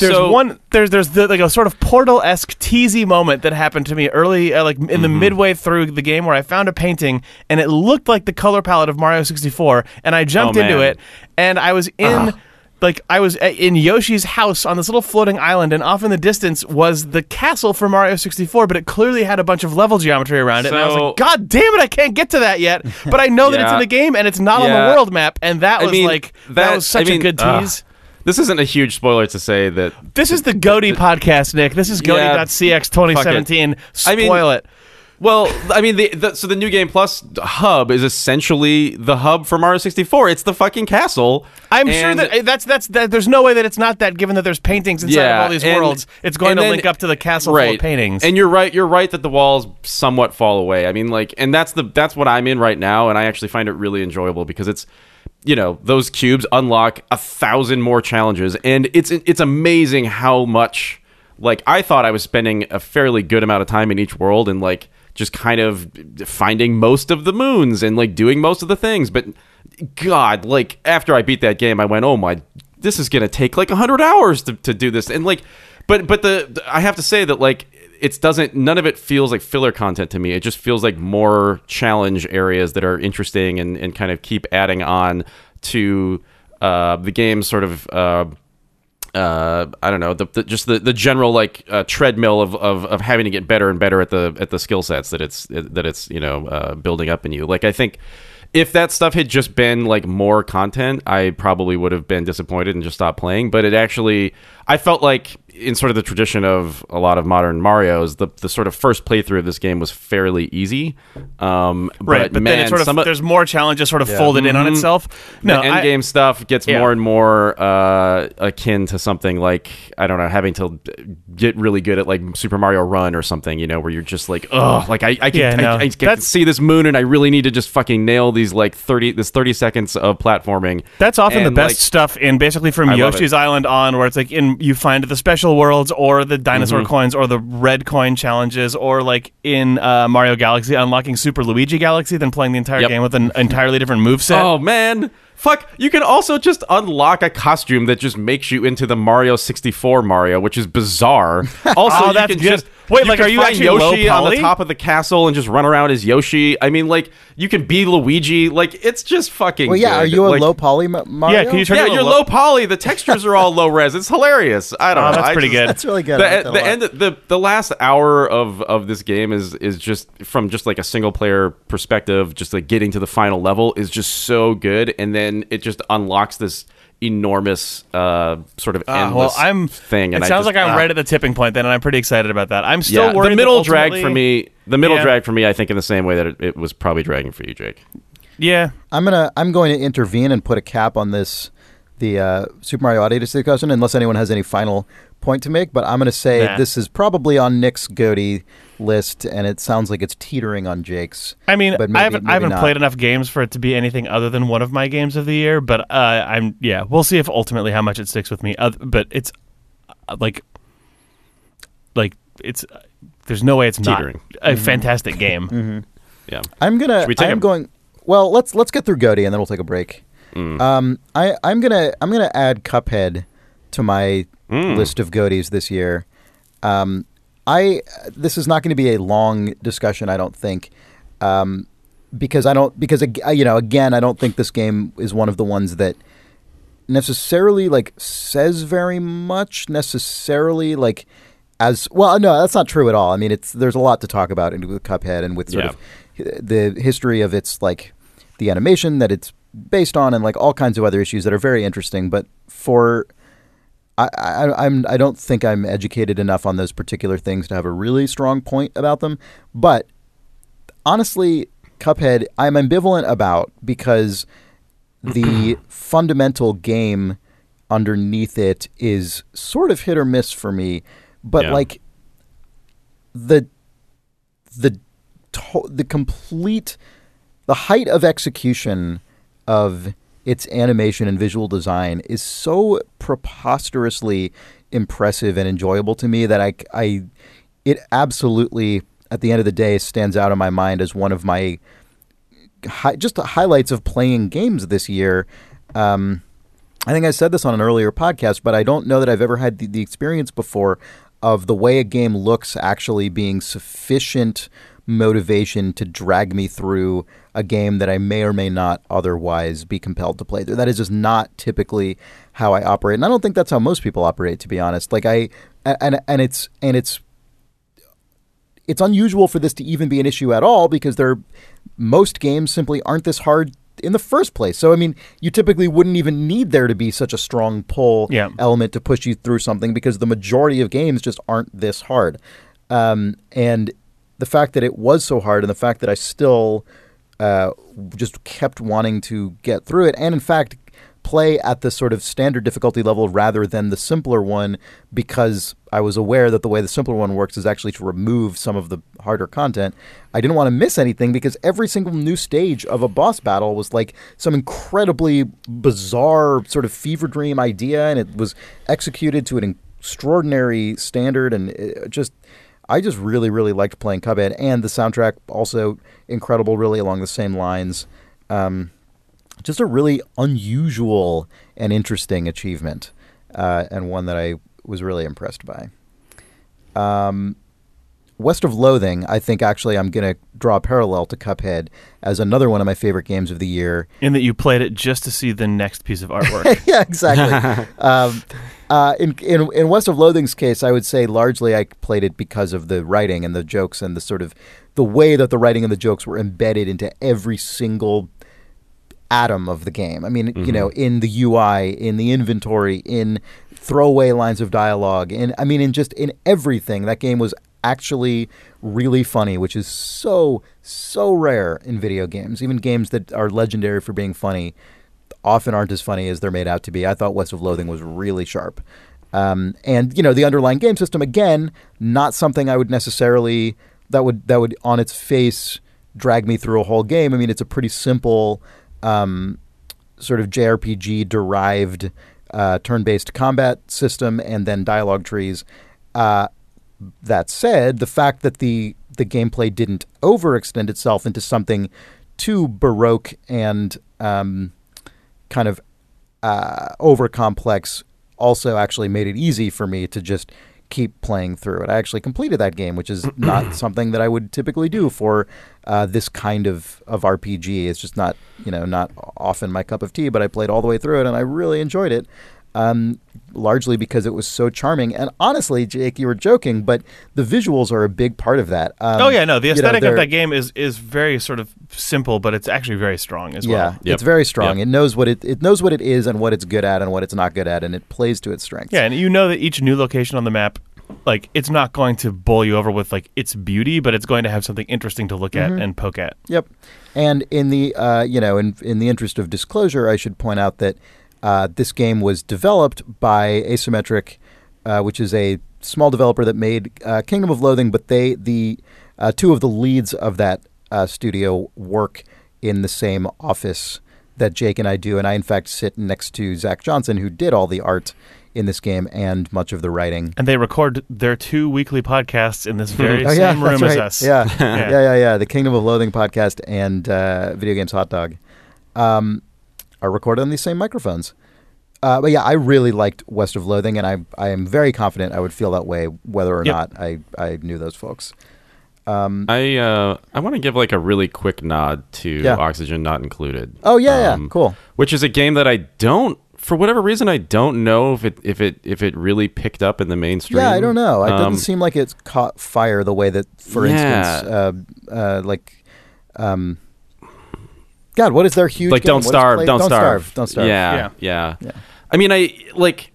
there's So- one there's there's the, like a sort of portal esque teasy moment that happened to me early, uh, like in the Mm-hmm. midway through the game, where I found a painting and it looked like the color palette of Mario 64, and I jumped Oh, into it, and I was in. Like I was in Yoshi's house on this little floating island, and off in the distance was the castle for Mario 64, but it clearly had a bunch of level geometry around it. and I was like, "God damn it, I can't get to that yet!" But I know that it's in the game, and it's not on the world map, and that I was mean, like that, that- was such I mean, a good tease. This isn't a huge spoiler to say that This is the GOTY podcast, Nick. This is Yeah, GOTY.cx 2017. I mean- Spoil it. Well, I mean, the, the so the new game plus hub is essentially the hub for Mario 64. It's the fucking castle. I'm sure And- that eh, that's that's that. There's no way that it's not that, given that there's paintings inside of all these and- worlds. It's going and to then- link up to the castle full of paintings. And you're right. You're right that the walls somewhat fall away. I mean, like, and that's the that's what I'm in right now, and I actually find it really enjoyable because it's, you know, those cubes unlock a thousand more challenges, and it's it's amazing how much. Like, I thought I was spending a fairly good amount of time in each world, and like just kind of finding most of the moons and like doing most of the things, but God, like after I beat that game, I went, "Oh my, this is gonna take like hundred hours to, to do this." And like, but but the- I have to say that like it doesn't. None of it feels like filler content to me. It just feels like more challenge areas that are interesting and and kind of keep adding on to uh, the game's sort of. Uh, uh, I don't know, the, the just the, the general like uh, treadmill of, of, of having to get better and better at the at the skill sets that it's that it's you know uh, building up in you. Like I think if that stuff had just been like more content, I probably would have been disappointed and just stopped playing. But it actually, I felt like in sort of the tradition of a lot of modern Mario's, the the sort of first playthrough of this game was fairly easy. Um, right, but, man, then it sort of of- there's more challenges sort of folded in on Mhm. itself. No, the end I- game stuff gets Yeah. more and more uh, akin to something like I don't know, having to get really good at like Super Mario Run or something, you know, where you're just like, oh, like I, I can, Yeah, no. I, I can see this moon, and I really need to just fucking nail these like thirty, this thirty seconds of platforming. That's often the best like, stuff in basically from I Yoshi's. Island on, where it's like in you find the special worlds or the dinosaur Mm-hmm. coins or the red coin challenges, or like in uh, Mario Galaxy unlocking Super Luigi Galaxy, then playing the entire Yep. game with an entirely different moveset. Oh man. Fuck, you can also just unlock a costume that just makes you into the Mario 64 Mario, which is bizarre. Also, Oh, you that's can good. just Wait, like, are you actually Yoshi on the top of the castle and just run around as Yoshi? I mean, like you can be Luigi. Like it's just fucking. Well, yeah, good. are you a Like, low poly Ma- Mario? Yeah, can you turn? Yeah, you're low- low poly. The textures are all low res. It's hilarious. I don't Oh, know. that's I pretty just- good. That's really good. I like The, that a the end, the the last hour of of this game is is just from just like a single player perspective, just like getting to the final level is just so good, and then it just unlocks this enormous uh sort of Ah, endless well, I'm thing. It And I sounds just- like I'm ah. right at the tipping point then, and I'm pretty excited about that. I'm still yeah, worried. the middle dragged ultimately- for me. The middle Yeah. dragged for me. I think in the same way that it, it was probably dragging for you, Jake. Yeah, I'm gonna I'm going to intervene and put a cap on this the uh, Super Mario Odyssey discussion unless anyone has any final point to make. But I'm gonna say Nah. this is probably on Nick's GOTY list, and it sounds like it's teetering on Jake's. I mean, But maybe- I haven't I haven't played enough games for it to be anything other than one of my games of the year. But uh, I'm yeah, we'll see if ultimately how much it sticks with me. Oth- but it's uh, like like it's uh, there's no way it's Teetering. not a fantastic game. Yeah. I'm gonna we take I'm a- going. Well, let's let's get through GOTY and then we'll take a break. Mm. Um, I I'm gonna I'm gonna add Cuphead to my Mm. list of GOTYs this year. Um, I this is not going to be a long discussion. I don't think, um, because I don't because you know again I don't think this game is one of the ones that necessarily like says very much necessarily like as well no that's not true at all i mean it's there's a lot to talk about in- with cuphead and with sort Yeah. of the history of its like the animation that it's based on and like all kinds of other issues that are very interesting but for I, I, I'm I don't think I'm educated enough on those particular things to have a really strong point about them. But honestly, Cuphead, I'm ambivalent about because the fundamental game underneath it is sort of hit or miss for me. But Yeah. like the the to- the complete the height of execution of its animation and visual design is so preposterously impressive and enjoyable to me that I, I it absolutely at the end of the day stands out in my mind as one of my hi- just the highlights of playing games this year. Um, I think I said this on an earlier podcast, but I don't know that I've ever had the, the experience before of the way a game looks actually being sufficient motivation to drag me through a game that I may or may not otherwise be compelled to play through. That is just not typically how I operate, and I don't think that's how most people operate. To be honest, like I and and it's and it's it's unusual for this to even be an issue at all because there most games simply aren't this hard in the first place. So I mean, you typically wouldn't even need there to be such a strong pull Yeah. element to push you through something because the majority of games just aren't this hard. Um, and the fact that it was so hard and the fact that I still uh, just kept wanting to get through it, and in fact, play at the sort of standard difficulty level rather than the simpler one because I was aware that the way the simpler one works is actually to remove some of the harder content. I didn't want to miss anything because every single new stage of a boss battle was like some incredibly bizarre sort of fever dream idea and it was executed to an extraordinary standard and it just I just really, really liked playing Cuphead, and the soundtrack also incredible, really along the same lines. Um, just a really unusual and interesting achievement, uh, and one that I was really impressed by. Um, West of Loathing, I think actually I'm going to draw a parallel to Cuphead as another one of my favorite games of the year. In that you played it just to see the next piece of artwork. yeah, exactly. um, uh, in, in in West of Loathing's case, I would say largely I played it because of the writing and the jokes and the sort of the way that the writing and the jokes were embedded into every single atom of the game. I mean, you know, in the UI, in the inventory, in throwaway lines of dialogue, in I mean, in just in everything. That game was actually really funny, which is so so rare in video games. Even games that are legendary for being funny often aren't as funny as they're made out to be. I thought West of Loathing was really sharp. Um, and you know the underlying game system again, not something I would necessarily that would that would on its face drag me through a whole game. I mean, it's a pretty simple um, sort of JRPG derived uh, turn-based combat system and then dialogue trees. Uh, that said, the fact that the the gameplay didn't overextend itself into something too baroque and um, kind of uh, over complex also actually made it easy for me to just keep playing through it. I actually completed that game, which is not something that I would typically do for uh, this kind of, of RPG. It's just not you know not often my cup of tea, but I played all the way through it and I really enjoyed it. Um, largely because it was so charming, and honestly, Jake, you were joking, but the visuals are a big part of that. Um, oh yeah, no, the you know, aesthetic of that game is is very sort of simple, but it's actually very strong as Yeah, well. Yep. it's very strong. Yep. It knows what it it knows what it is and what it's good at and what it's not good at, and it plays to its strengths. Yeah, and you know that each new location on the map, like it's not going to bowl you over with like its beauty, but it's going to have something interesting to look at and poke at. Yep. And in the uh, you know in in the interest of disclosure, I should point out that uh, this game was developed by Asymmetric, uh, which is a small developer that made uh, Kingdom of Loathing. But they the uh, two of the leads of that uh, studio work in the same office that Jake and I do, and I in fact sit next to Zach Johnson, who did all the art in this game and much of the writing. And they record their two weekly podcasts in this very Oh yeah, same room that's as us. Yeah. Yeah. yeah, yeah, yeah. The Kingdom of Loathing podcast and uh, Video Games Hot Dog um, are recorded on these same microphones. Uh, but yeah, I really liked West of Loathing, and I I am very confident I would feel that way whether or Yep. not I I knew those folks. Um, I uh, I want to give like a really quick nod to Yeah. Oxygen Not Included. oh yeah, Um, yeah, cool. Which is a game that I don't, for whatever reason, I don't know if it if it if it really picked up in the mainstream. Yeah, I don't know. It Um, doesn't seem like it's caught fire the way that, for Yeah. instance, uh, uh, like, um, God, what is their huge like game? don't What is starve, played- don't, starve, don't starve. Yeah, Yeah. yeah, Yeah. I mean, I like.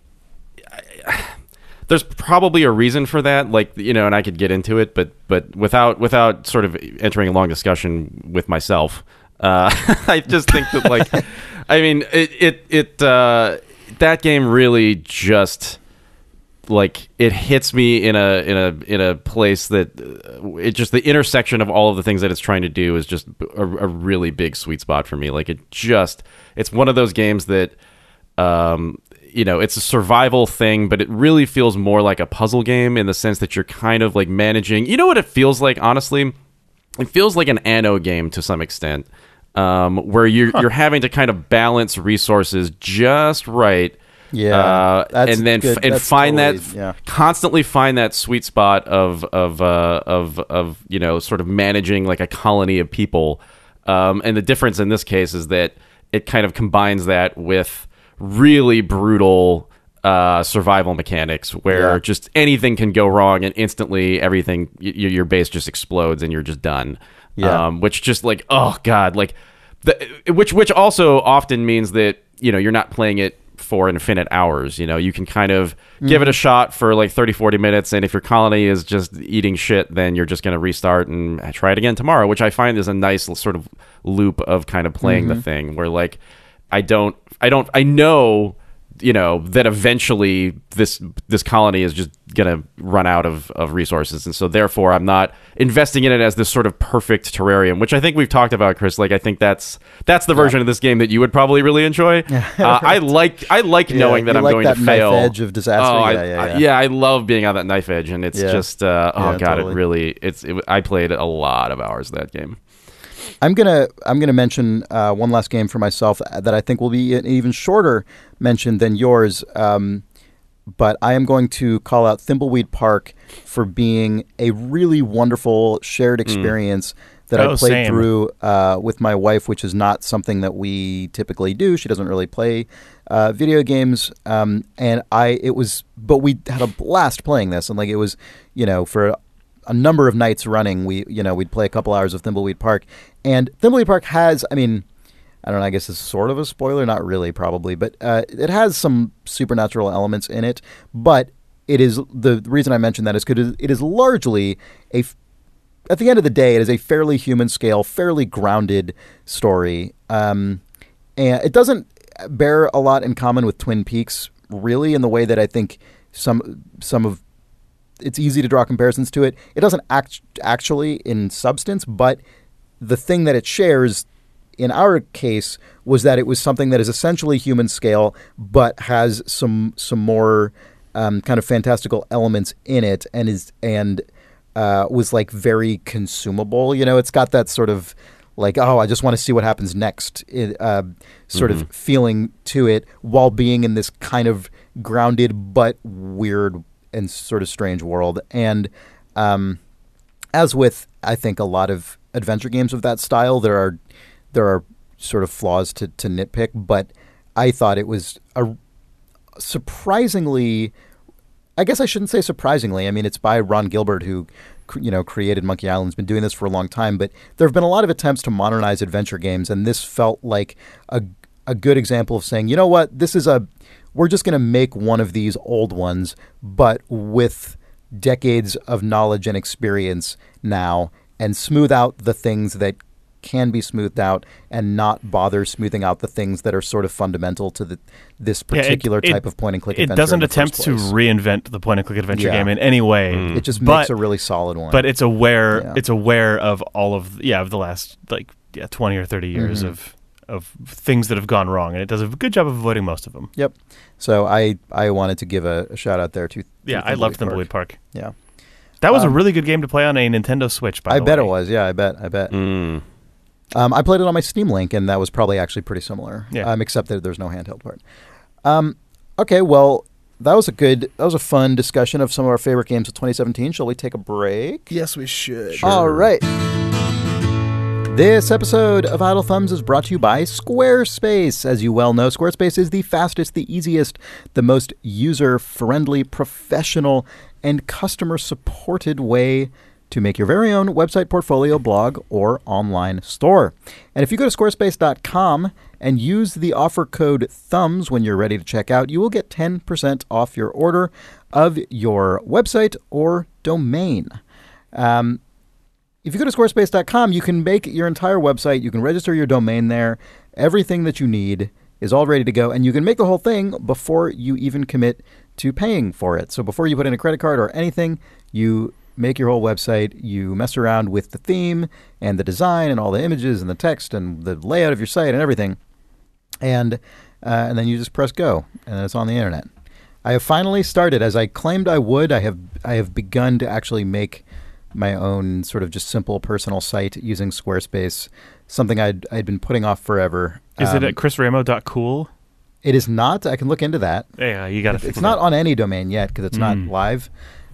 I- there's probably a reason for that, like you know, and I could get into it, but but without without sort of entering a long discussion with myself, uh, I just think that like, I mean, it it it uh, that game really just like it hits me in a in a in a place that uh, it just the intersection of all of the things that it's trying to do is just a, a really big sweet spot for me. Like it just it's one of those games that um you know it's a survival thing but it really feels more like a puzzle game in the sense that you're kind of like managing you know what it feels like honestly? It feels like an Anno game to some extent um, where you're you're having to kind of balance resources just right Yeah, uh, and then f- and find totally- that yeah. constantly find that sweet spot of of uh, of of you know sort of managing like a colony of people um, and the difference in this case is that it kind of combines that with really brutal uh, survival mechanics where Yeah. just anything can go wrong and instantly everything y- your base just explodes and you're just done Yeah. um, which just like oh god like the, which which also often means that you know you're not playing it for infinite hours you know? You can kind of give it a mm-hmm. shot for like 30 40 minutes and if your colony is just eating shit then you're just going to restart and try it again tomorrow which i find is a nice sort of loop of kind of playing the mm-hmm. thing where like i don't i don't i know you know that eventually this this colony is just gonna run out of, of resources and so therefore i'm not investing in it as this sort of perfect terrarium which i think we've talked about chris like i think that's that's the version of this game that you would probably really enjoy uh, i like i like knowing that i'm like going that to fail knife edge of disaster? oh, I, Yeah, yeah, I- yeah. I love being on that knife edge and it's Yeah. just uh, oh Yeah, god totally. it really it's it, i played a lot of hours of that game I'm gonna I'm gonna mention uh, one last game for myself that I think will be an even shorter mention than yours. Um, but I am going to call out Thimbleweed Park for being a really wonderful shared experience that I Oh, played same. through uh, with my wife, which is not something that we typically do. She doesn't really play uh, video games, um, and I it was, but we had a blast playing this, and like it was, you know, for a number of nights running, we you know we'd play a couple hours of Thimbleweed Park, and Thimbleweed Park has, I mean, I don't know, I guess it's sort of a spoiler, not really, probably, but uh, it has some supernatural elements in it. But it is the reason I mention that is because it is largely a, At the end of the day, it is a fairly human scale, fairly grounded story, um, and it doesn't bear a lot in common with Twin Peaks, really, in the way that I think some some of it's easy to draw comparisons to it. It doesn't act actually in substance, but the thing that it shares in our case was that it was something that is essentially human scale, but has some some more um, kind of fantastical elements in it, and is and uh, was like very consumable. You know, it's got that sort of like oh, I just want to see what happens next, uh, sort of feeling to it, while being in this kind of grounded but weird and sort of strange world. And um, as with I think a lot of adventure games of that style, there are there are sort of flaws to, to nitpick, but I thought it was a surprisingly I guess I shouldn't say surprisingly. I mean, it's by Ron Gilbert, who you know created Monkey Island. Has been doing this for a long time, but there have been a lot of attempts to modernize adventure games, and this felt like a a good example of saying, you know what, this is a we're just going to make one of these old ones, but with decades of knowledge and experience now, and smooth out the things that can be smoothed out and not bother smoothing out the things that are sort of fundamental to the, this Yeah, it- particular it- type of point and click adventure. It doesn't attempt to reinvent the point and click adventure Yeah. game in any way. It just but, makes a really solid one. but it's aware Yeah. it's aware of all of yeah of the last like yeah 20 or 30 years Mhm. of of things that have gone wrong and it does a good job of avoiding most of them. Yep. So I I wanted to give a, a shout out there to. to Yeah, I loved Thimbleweed Park. Yeah. That was a Um, really good game to play on a Nintendo Switch by I the bet way. it was. Yeah, I bet. I bet. Mm. Um, I played it on my Steam Link, and that was probably actually pretty similar. Yeah. Um, except that there's no handheld part. Um, okay, well, that was a good, that was a fun discussion of some of our favorite games of 2017. Shall we take a break? Yes, we should. All right. This episode of Idle Thumbs is brought to you by Squarespace. As you well know, Squarespace is the fastest, the easiest, the most user friendly, professional, and customer supported way to make your very own website, portfolio, blog, or online store. And if you go to squarespace.com and use the offer code THUMBS when you're ready to check out, you will get 10% off your order of your website or domain. Um, if you go to squarespace.com, you can make your entire website, you can register your domain there. Everything that you need is all ready to go, and you can make the whole thing before you even commit to paying for it. So before you put in a credit card or anything, you make your whole website, you mess around with the theme and the design and all the images and the text and the layout of your site and everything. And uh, and then you just press go and it's on the internet. I have finally started as I claimed I would. I have I have begun to actually make my own sort of just simple personal site using Squarespace, something I'd I'd been putting off forever. Is it Um, at chrisremo.cool? It is not. I can look into that. Yeah, you got to. It's not on any domain yet because it's not Mm. live,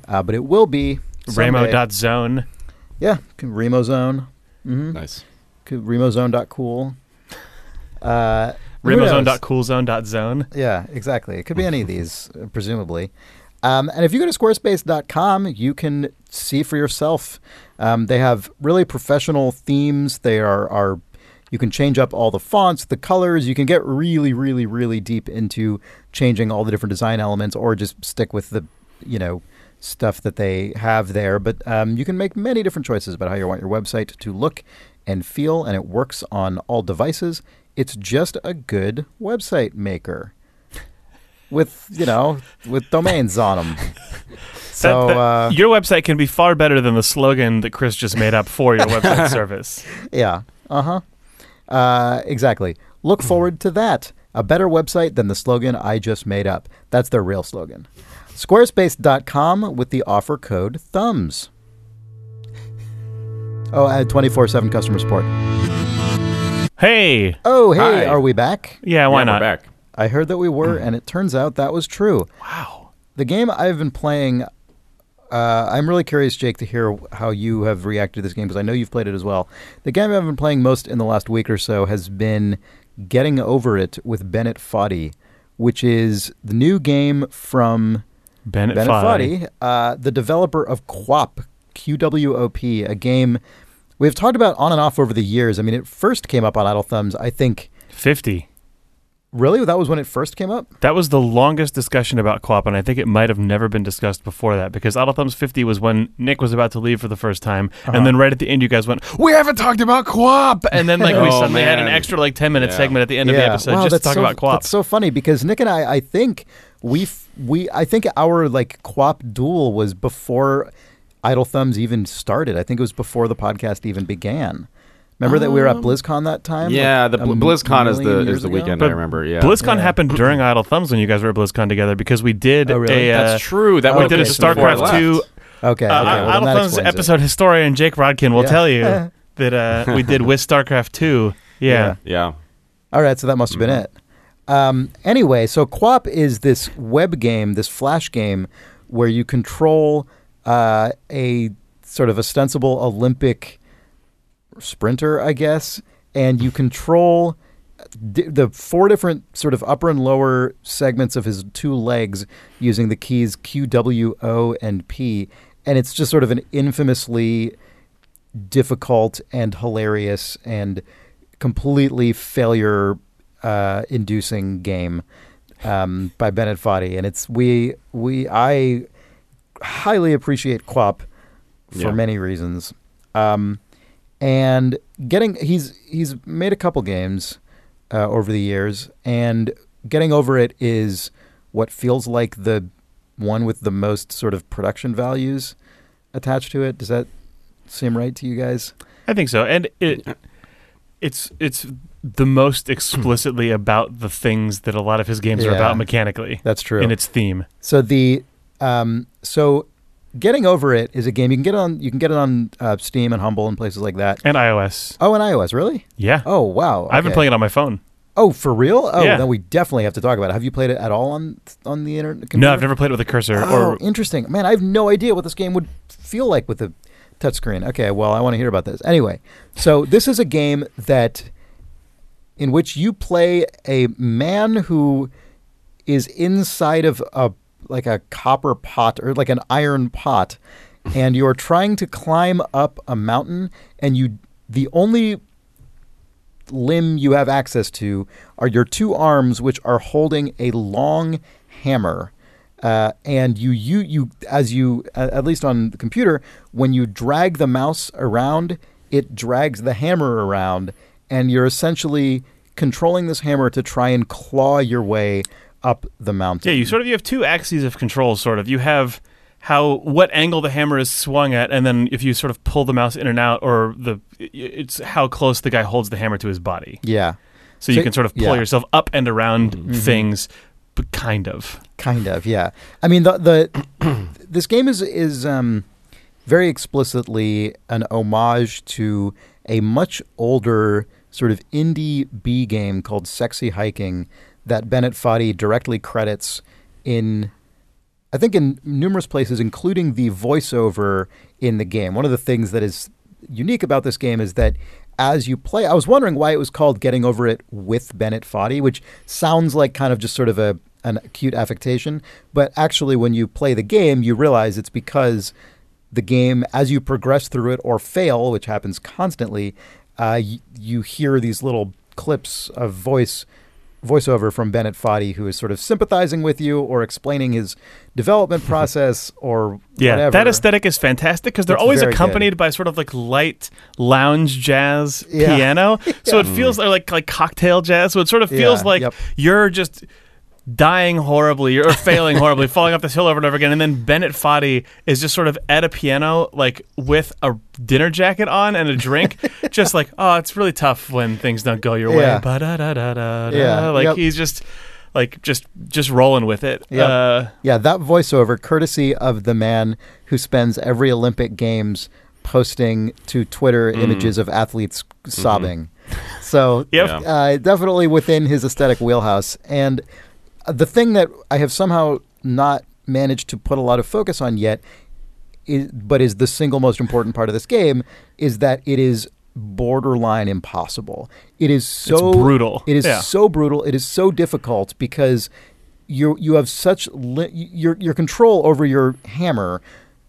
uh, but it will be. someday. Remo.zone. Yeah, c- Remo Zone. Mm-hmm. Nice. RemoZone.cool. Uh, who knows? Yeah, exactly. It could be any of these, uh, presumably. Um, and if you go to squarespace.com, you can see for yourself. Um, they have really professional themes. They are, are you can change up all the fonts, the colors. You can get really, really, really deep into changing all the different design elements, or just stick with the, you know, stuff that they have there. But um, you can make many different choices about how you want your website to look and feel, and it works on all devices. It's just a good website maker with you know with domains on them. So That- that- uh, your website can be far better than the slogan that Chris just made up for your website service. yeah, uh-huh. uh exactly. Look forward to that. A better website than the slogan I just made up. That's their real slogan. Squarespace.com with the offer code thumbs. Oh, and 24/7 customer support. Hey, Oh, hey, Hi. are we back? yeah, why Yeah, not? We're back. I heard that we were, and it turns out that was true. Wow. The game I've been playing, uh, I'm really curious, Jake, to hear how you have reacted to this game because I know you've played it as well. The game I've been playing most in the last week or so has been Getting Over It with Bennett Foddy, which is the new game from Bennett, Bennett Foddy. Uh, the developer of QWOP, QWOP, a game we've talked about on and off over the years. I mean, it first came up on Idle Thumbs, I think. 50. Really? That was when it first came up? That was the longest discussion about QWOP, and I think it might have never been discussed before that because Idle Thumbs 50 was when Nick was about to leave for the first time, Uh-huh. and then right at the end, you guys went, "We haven't talked about QWOP," and then like we Oh, suddenly had an extra like 10 minute Yeah. segment at the end of the episode Wow, just to talk so, about QWOP. That's so funny because Nick and I, I think we f- we I think our like QWOP duel was before Idle Thumbs even started. I think it was before the podcast even began. Remember that we were at BlizzCon that time? Yeah, like, the Bl- BlizzCon is the is the ago? weekend But I remember. Yeah, BlizzCon Yeah. happened during Idle Thumbs when you guys were at BlizzCon together because we did Oh, really? a uh, that's true. That Oh, we would did a okay, before I StarCraft left. 2 Okay, okay. uh, well, then Idle that Thumbs explains it. episode historian Jake Rodkin will Yeah. tell you that uh, we did with StarCraft 2. Yeah. Yeah. Yeah, All right, so that must have been it. Um, anyway, so QWOP is this web game, this flash game, where you control uh, a sort of ostensible Olympic sprinter, I guess, and you control d- the four different sort of upper and lower segments of his two legs using the keys Q, W, O, and P. And it's just sort of an infamously difficult and hilarious and completely failure uh, inducing game um, by Bennett Foddy. And it's we we I highly appreciate QWOP for Yeah. many reasons. Um, and getting he's he's made a couple games uh, over the years, and getting over it is what feels like the one with the most sort of production values attached to it. Does that seem right to you guys? I think so, and it it's it's the most explicitly about the things that a lot of his games are about mechanically That's true. in its theme. So the um, so getting over it is a game you can get on you can get it on uh, Steam and Humble and places like that. And iOS. Oh, and iOS, really? Yeah. Oh, wow. I've been playing it on my phone. Oh, for real? Oh, Yeah. then we definitely have to talk about it. Have you played it at all on on the internet? No, I've never played it with a cursor. Oh, or interesting. Man, I have no idea what this game would feel like with a touchscreen. Okay, well, I want to hear about this. Anyway, so this is a game that in which you play a man who is inside of a like a copper pot or like an iron pot and you're trying to climb up a mountain and you the only limb you have access to are your two arms, which are holding a long hammer. Uh, and you, you, you, as you, at least on the computer, when you drag the mouse around, it drags the hammer around, and you're essentially controlling this hammer to try and claw your way up the mountain. Yeah, you sort of you have two axes of control. Sort of, you have how what angle the hammer is swung at, and then if you sort of pull the mouse in and out, or the it's how close the guy holds the hammer to his body. yeah, So you can sort of pull yeah. yourself up and around things, but kind of. Kind of, yeah. I mean, the the this game is is um, very explicitly an homage to a much older sort of indie B game called Sexy Hiking that Bennett Foddy directly credits in. I think in numerous places, including the voiceover in the game. One of the things that is unique about this game is that as you play, I was wondering why it was called Getting Over It with Bennett Foddy, which sounds like kind of just sort of a an acute affectation, but actually when you play the game, you realize it's because the game, as you progress through it or fail, which happens constantly, uh, you hear these little clips of voice voiceover from Bennett Foddy, who is sort of sympathizing with you or explaining his development mm-hmm. process or Yeah, whatever. that aesthetic is fantastic because they're It's always accompanied by sort of like light lounge jazz Yeah. piano. So it feels like like cocktail jazz. So it sort of feels Yeah, like yep. you're just dying horribly or failing horribly, falling off this hill over and over again. And then Bennett Foddy is just sort of at a piano, like with a dinner jacket on and a drink, just like, oh, it's really tough when things don't go your Yeah. way. Ba-da-da-da-da-da. Yeah, Like yep. he's just like just just rolling with it. Yep. Uh, Yeah, that voiceover, courtesy of the man who spends every Olympic Games posting to Twitter images of athletes sobbing. So, Yep. uh, definitely within his aesthetic wheelhouse. And the thing that I have somehow not managed to put a lot of focus on yet, is, but is the single most important part of this game, is that it is borderline impossible. It is so brutal. It is Yeah. so brutal. It is so difficult because you you have such li- your your control over your hammer,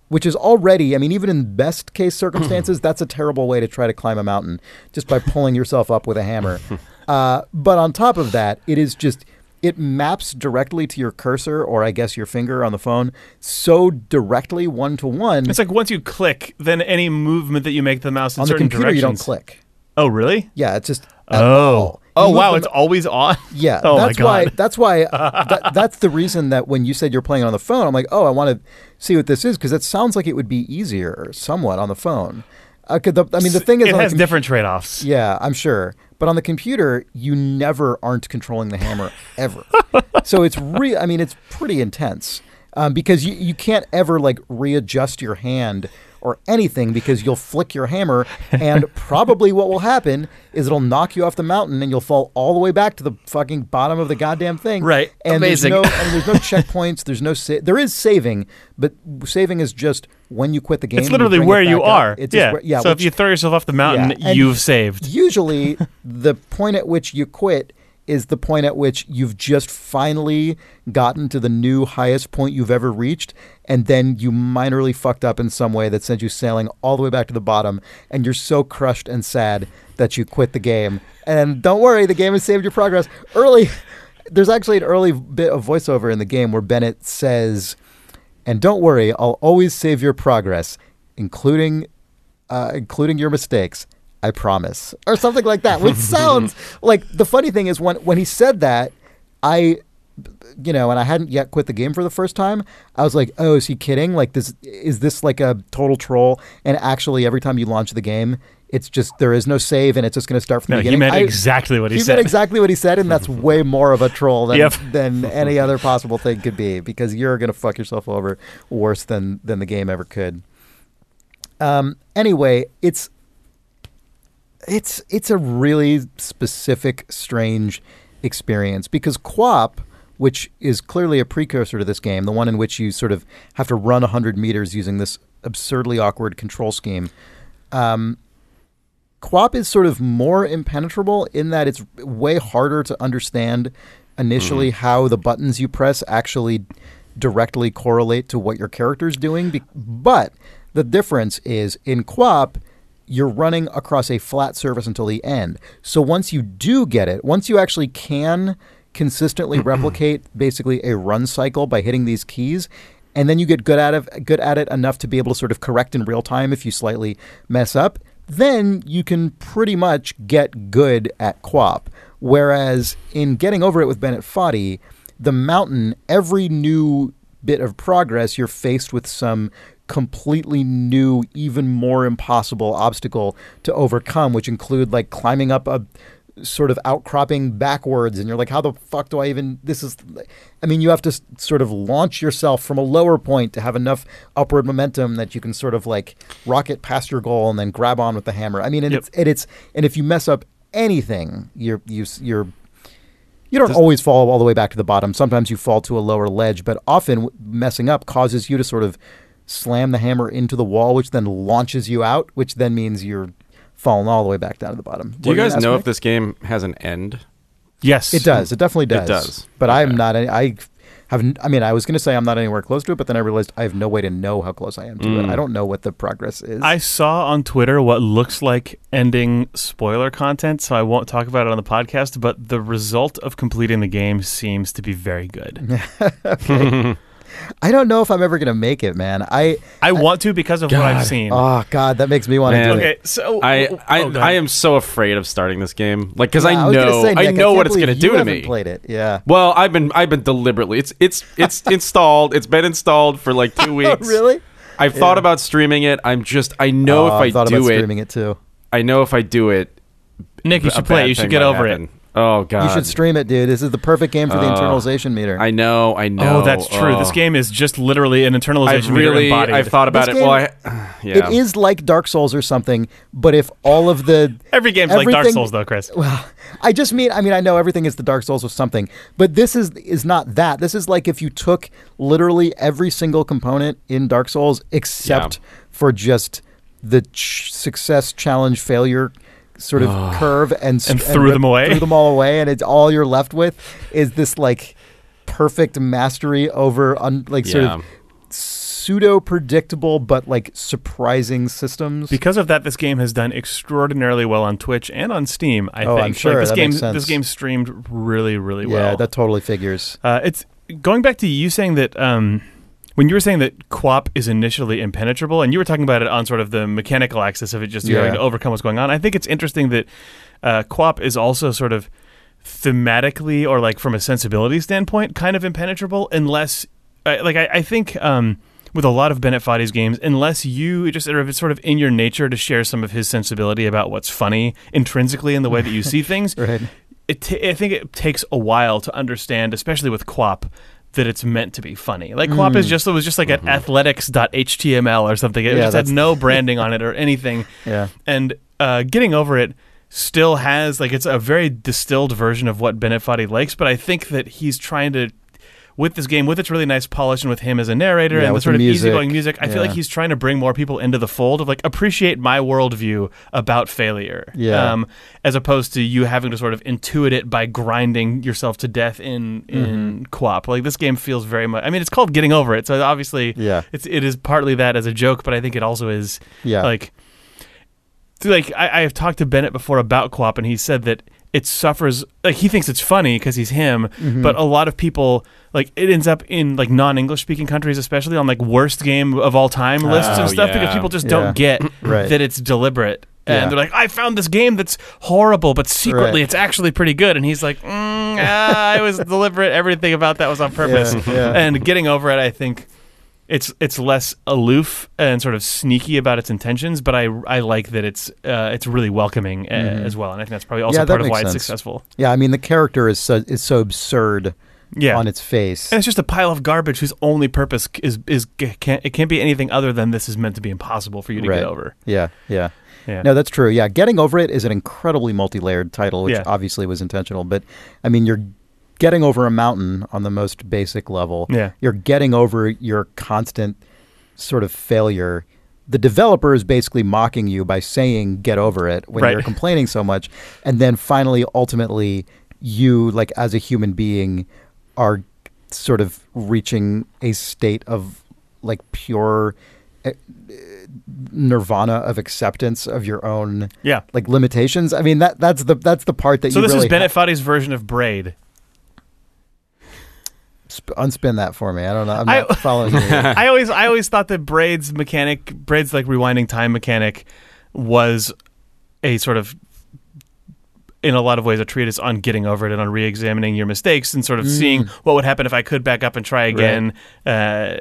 which is already. I mean, even in best case circumstances, that's a terrible way to try to climb a mountain just by pulling yourself up with a hammer. Uh, but on top of that, it is just. It maps directly to your cursor, or I guess your finger on the phone, so directly one to one. It's like once you click, then any movement that you make the mouse in On the certain computer, you don't click. Oh, really? Yeah, it's just Oh. Oh, wow! It's always on. Yeah, Oh that's why. That's why. that, that's the reason that when you said you're playing on the phone, I'm like, oh, I want to see what this is because it sounds like it would be easier somewhat on the phone. Uh, the, I mean, the thing is, it has com- different trade-offs. Yeah, I'm sure. But on the computer, you never aren't controlling the hammer ever. so it's real. I mean, it's pretty intense um, because you, you can't ever like readjust your hand or anything because you'll flick your hammer and probably what will happen is it'll knock you off the mountain and you'll fall all the way back to the fucking bottom of the goddamn thing. Right. And Amazing. there's no and there's no checkpoints. There's no sa- there is saving, but saving is just when you quit the game. It's you literally it where you back up. are. It's yeah. yeah. So which- if you throw yourself off the mountain, Yeah, you've saved. usually the point at which you quit is the point at which you've just finally gotten to the new highest point you've ever reached and then you minorly fucked up in some way that sent you sailing all the way back to the bottom and you're so crushed and sad that you quit the game and don't worry the game has saved your progress early there's actually an early bit of voiceover in the game where Bennett says and don't worry I'll always save your progress including uh, including your mistakes. I promise, or something like that, which sounds like the funny thing is when when he said that, I, you know, and I hadn't yet quit the game for the first time. I was like, oh, is he kidding? Like this is this like a total troll? And actually, every time you launch the game, it's just there is no save, and it's just going to start from No, the he beginning. meant I- exactly what he, he said. meant exactly what he said, and that's way more of a troll than, Yep. than any other possible thing could be because you're going to fuck yourself over worse than than the game ever could. Um, anyway, it's it's it's a really specific, strange experience because QWOP, which is clearly a precursor to this game, the one in which you sort of have to run hundred meters using this absurdly awkward control scheme. Um, QWOP is sort of more impenetrable in that it's way harder to understand initially mm. how the buttons you press actually directly correlate to what your character's doing. But the difference is in QWOP, you're running across a flat surface until the end. So once you do get it, once you actually can consistently replicate basically a run cycle by hitting these keys, and then you get good at it, good at it enough to be able to sort of correct in real time if you slightly mess up, then you can pretty much get good at QWOP. Whereas in getting over it with Bennett Foddy, the mountain, every new bit of progress, you're faced with some completely new, even more impossible obstacle to overcome, which include like climbing up a sort of outcropping backwards and you're like how the fuck do i even this is i mean you have to s- sort of launch yourself from a lower point to have enough upward momentum that you can sort of like rocket past your goal and then grab on with the hammer i mean and Yep. it's and it's and if you mess up anything you're you, you're you don't always fall all the way back to the bottom. Sometimes you fall to a lower ledge, but often w- messing up causes you to sort of slam the hammer into the wall, which then launches you out, which then means you're falling all the way back down to the bottom. Do you What were guys know ask if this game has an end? Yes, It does. It definitely does. It does. But I'm not. any- I have. I mean, I was going to say I'm not anywhere close to it, but then I realized I have no way to know how close I am to it. Mm. I don't know what the progress is. I saw on Twitter what looks like ending spoiler content, so I won't talk about it on the podcast. But the result of completing the game seems to be very good. I don't know if I'm ever going to make it, man. I. I want to because of what I've seen. Oh God, that makes me want to Man. do it. okay, so I oh, I, oh, go ahead. I am so afraid of starting this game, like because Yeah, I was gonna know I know can't what it's gonna you do to haven't me. Played it, yeah. Well, I've been I've been deliberately. It's it's it's installed. It's been installed for like two oh, weeks. really? I've thought about streaming it. I'm just I know Oh, if I thought do about it, streaming it too. I know if I do it, Nick, you should play. You should get over happen. it. Oh god, You should stream it, dude. This is the perfect game for the Oh. internalization meter. I know, I oh, know. Oh, that's true. This Oh. game is just literally an internalization I've meter really embodied. I've thought about This it. Well, I yeah. It is like Dark Souls or something, but if all of the Every game's like Dark Souls, though, Chris. well, I just mean I mean I know everything is the Dark Souls with something, but this is is not that. This is like if you took literally every single component in Dark Souls except for just the ch- success, challenge, failure sort of curve and And threw rip- them away? threw them all away, and it's all you're left with is this like perfect mastery over un, like sort Yeah. of pseudo predictable but like surprising systems. Because of that, this game has done extraordinarily well on Twitch and on Steam. I Oh, think. I'm sure. Like, this That game, this game streamed really, really well. yeah, that totally figures. Uh, it's going back to you saying that um, when you were saying that QWOP is initially impenetrable, and you were talking about it on sort of the mechanical axis of it, just Yeah. having to overcome what's going on. I think it's interesting that uh, QWOP is also sort of thematically or like from a sensibility standpoint kind of impenetrable, unless uh, like I, I think. Um, with a lot of Bennett Foddy's games, unless you just it's sort of in your nature to share some of his sensibility about what's funny intrinsically in the way that you see things, Right. it t- I think it takes a while to understand, especially with QWOP, that it's meant to be funny. Like QWOP is just it was just like an athletics.html or something. It Mm-hmm. Yeah, just had no branding on it or anything. Yeah. And uh, getting over it still has like it's a very distilled version of what Bennett Foddy likes, but I think that he's trying to with this game, with its really nice polish and with him as a narrator Yeah, and the sort the of music. easygoing music, I feel like he's trying to bring more people into the fold of like appreciate my worldview about failure. Yeah. Um, as opposed to you having to sort of intuit it by grinding yourself to death in in Mm-hmm. QWOP. Like this game feels very much. I mean, it's called Getting Over It, so obviously, Yeah. it's it is partly that as a joke, but I think it also is Yeah. like like I, I have talked to Bennett before about QWOP, and he said that it suffers like he thinks it's funny because he's him, Mm-hmm. but a lot of people like it ends up in like non-English speaking countries, especially on like worst game of all time lists Oh, and stuff, because people just Yeah. don't get Right. that it's deliberate. And Yeah. they're like, I found this game that's horrible, but secretly Right. it's actually pretty good. And he's like, mm, ah, I was deliberate. Everything about that was on purpose. Yeah, yeah. And getting over it, I think it's it's less aloof and sort of sneaky about its intentions. But I I like that it's uh, it's really welcoming uh, as well. And I think that's probably also Mm-hmm. Yeah, that part of why it's successful. Yeah, I mean the character is so is so absurd Yeah. on its face. and it's just a pile of garbage whose only purpose is is can't it can't be anything other than this is meant to be impossible for you to Right. get over. Yeah, yeah. Yeah. No, that's true. Yeah, getting over it is an incredibly multi-layered title, which Yeah. obviously was intentional. But I mean, you're getting over a mountain on the most basic level. Yeah. you're getting over your constant sort of failure. The developer is basically mocking you by saying "get over it" when Right. you're complaining so much, and then finally, ultimately, you like as a human being are sort of reaching a state of like pure eh, nirvana of acceptance of your own Yeah. like limitations. I mean that that's the that's the part that So you this really is Bennett Foddy's version of Braid. Sp- unspin that for me. I don't know. I'm I- following you. I always I always thought that Braid's mechanic, Braid's like rewinding time mechanic, was a sort of in a lot of ways a treatise on getting over it and on re-examining your mistakes and sort of seeing what would happen if I could back up and try again. Uh,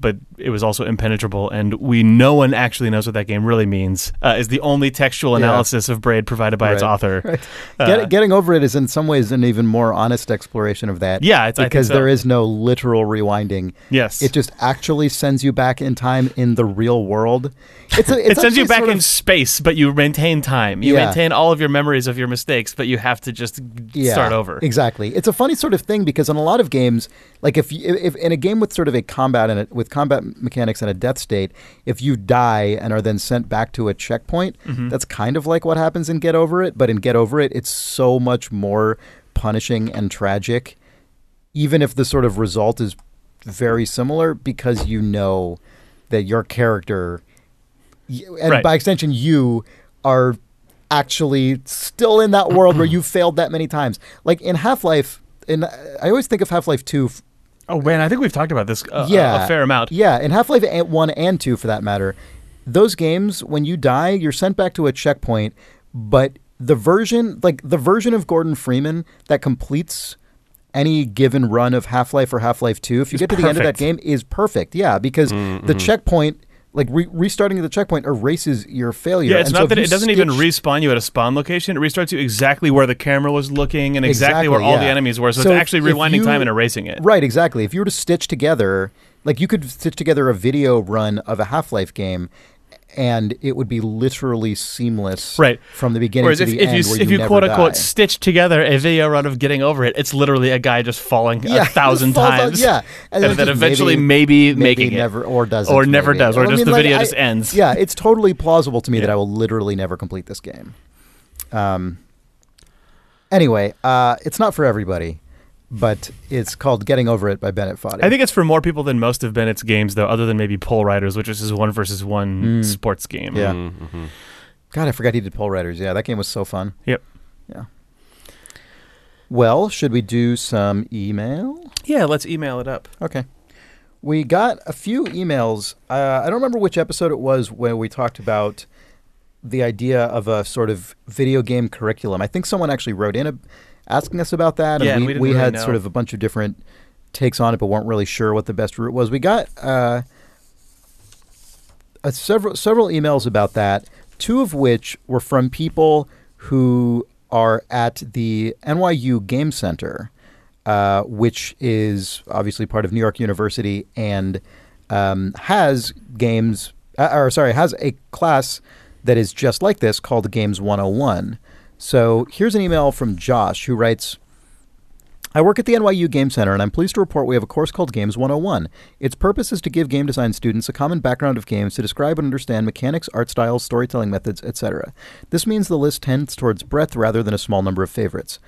but it was also impenetrable, and we no one actually knows what that game really means. Uh, is the only textual Yeah. analysis of Braid provided by its author. Right. Uh, Get, getting over it is in some ways an even more honest exploration of that. Yeah, it's- because so. there is no literal rewinding. Yes, It just actually sends you back in time in the real world. It's a, it's it sends you back sort in of- space, but you maintain time. You Yeah. maintain all of your memories of your mistakes, but you have to just start over. Exactly. It's a funny sort of thing because in a lot of games, like if you, if in a game with sort of a combat and with combat mechanics and a death state, if you die and are then sent back to a checkpoint, Mm-hmm. that's kind of like what happens in Get Over It. But in Get Over It, it's so much more punishing and tragic, even if the sort of result is very similar because you know that your character and Right. by extension you are actually still in that world where you failed that many times like in half-life in i always think of half-life 2 f- Oh man, I think we've talked about this uh, yeah a fair amount. yeah in half-life 1 and 2 for that matter those games when you die you're sent back to a checkpoint but the version like the version of gordon freeman that completes any given run of half-life or half-life 2 if you Is get to the end of that game is perfect. Yeah because the checkpoint like re- restarting at the checkpoint erases your failure Yeah, it's And so not if that it doesn't even respawn you at a spawn location. It restarts you exactly where the camera was looking and exactly, Exactly, where all the enemies were. So, So it's actually rewinding you- time and erasing it. Right, exactly. If you were to stitch together, like you could stitch together a video run of a Half Life game, and it would be literally seamless, Right. from the beginning Whereas to if, the if end. you where if you quote unquote die. stitch together a video run of getting over it, it's literally a guy just falling Yeah, a thousand out- times. yeah, and, and then then eventually maybe- maybe, making it never or doesn't or never maybe. does, or I just mean, the like, video I- just ends. Yeah, it's totally plausible to me Yeah. that I will literally never complete this game. Um. Anyway, uh, it's not for everybody, but it's called "Getting Over It" by Bennett Foddy. I think it's for more people than most of Bennett's games, though, other than maybe Pole Riders, which is his one versus one Mm. sports game. Yeah. Mm-hmm. God, I forgot he did Pole Riders. Yeah, that game was so fun. Yep. Yeah. Well, should we do some email? Yeah, let's email it up. Okay. We got a few emails. Uh, I don't remember which episode it was where we talked about the idea of a sort of video game curriculum. I think someone actually wrote in a, asking us about that, Yeah, and and we we, really had know. sort of a bunch of different takes on it, but weren't really sure what the best route was. We got uh, uh, several several emails about that. Two of which were from people who are at the NYU Game Center, uh, which is obviously part of New York University and um, has games, uh, or sorry, has a class that is just like this called Games 101. So here's an email from Josh who writes. I work at the NYU Game Center, and I'm pleased to report we have a course called Games 101. Its purpose is to give game design students a common background of games to describe and understand mechanics, art styles, storytelling methods, etc. This means the list tends towards breadth rather than a small number of favorites.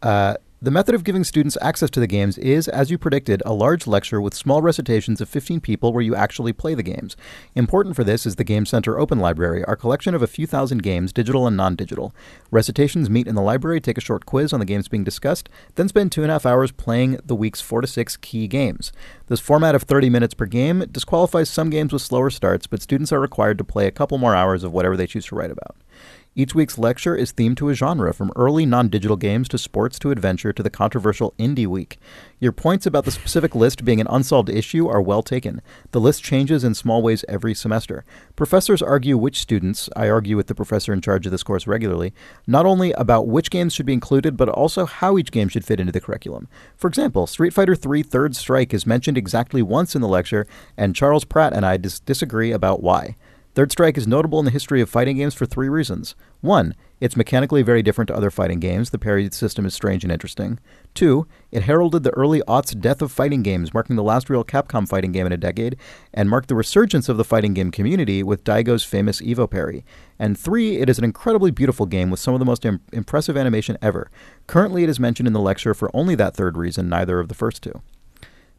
Uh, the method of giving students access to the games is, as you predicted, a large lecture with small recitations of 15 people where you actually play the games. Important for this is the Game Center Open Library, our collection of a few thousand games, digital and non digital. Recitations meet in the library, take a short quiz on the games being discussed, then spend two and a half hours playing the week's four to six key games. This format of 30 minutes per game disqualifies some games with slower starts, but students are required to play a couple more hours of whatever they choose to write about. Each week's lecture is themed to a genre, from early non digital games to sports to adventure to the controversial Indie Week. Your points about the specific list being an unsolved issue are well taken. The list changes in small ways every semester. Professors argue which students, I argue with the professor in charge of this course regularly, not only about which games should be included, but also how each game should fit into the curriculum. For example, Street Fighter III Third Strike is mentioned exactly once in the lecture, and Charles Pratt and I dis- disagree about why. Third Strike is notable in the history of fighting games for three reasons. One, it's mechanically very different to other fighting games. The parry system is strange and interesting. Two, it heralded the early aughts death of fighting games, marking the last real Capcom fighting game in a decade, and marked the resurgence of the fighting game community with Daigo's famous Evo parry. And three, it is an incredibly beautiful game with some of the most Im- impressive animation ever. Currently, it is mentioned in the lecture for only that third reason, neither of the first two.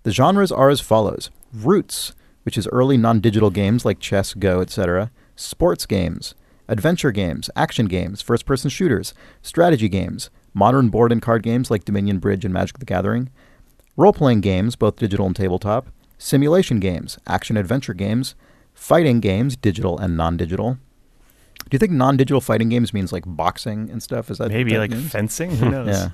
The genres are as follows Roots, which is early non digital games like chess, Go, etc., sports games, adventure games, action games, first person shooters, strategy games, modern board and card games like Dominion Bridge and Magic the Gathering, role playing games, both digital and tabletop, simulation games, action adventure games, fighting games, digital and non digital. Do you think non digital fighting games means like boxing and stuff? Is that Maybe that like means? fencing. Who knows? Yeah.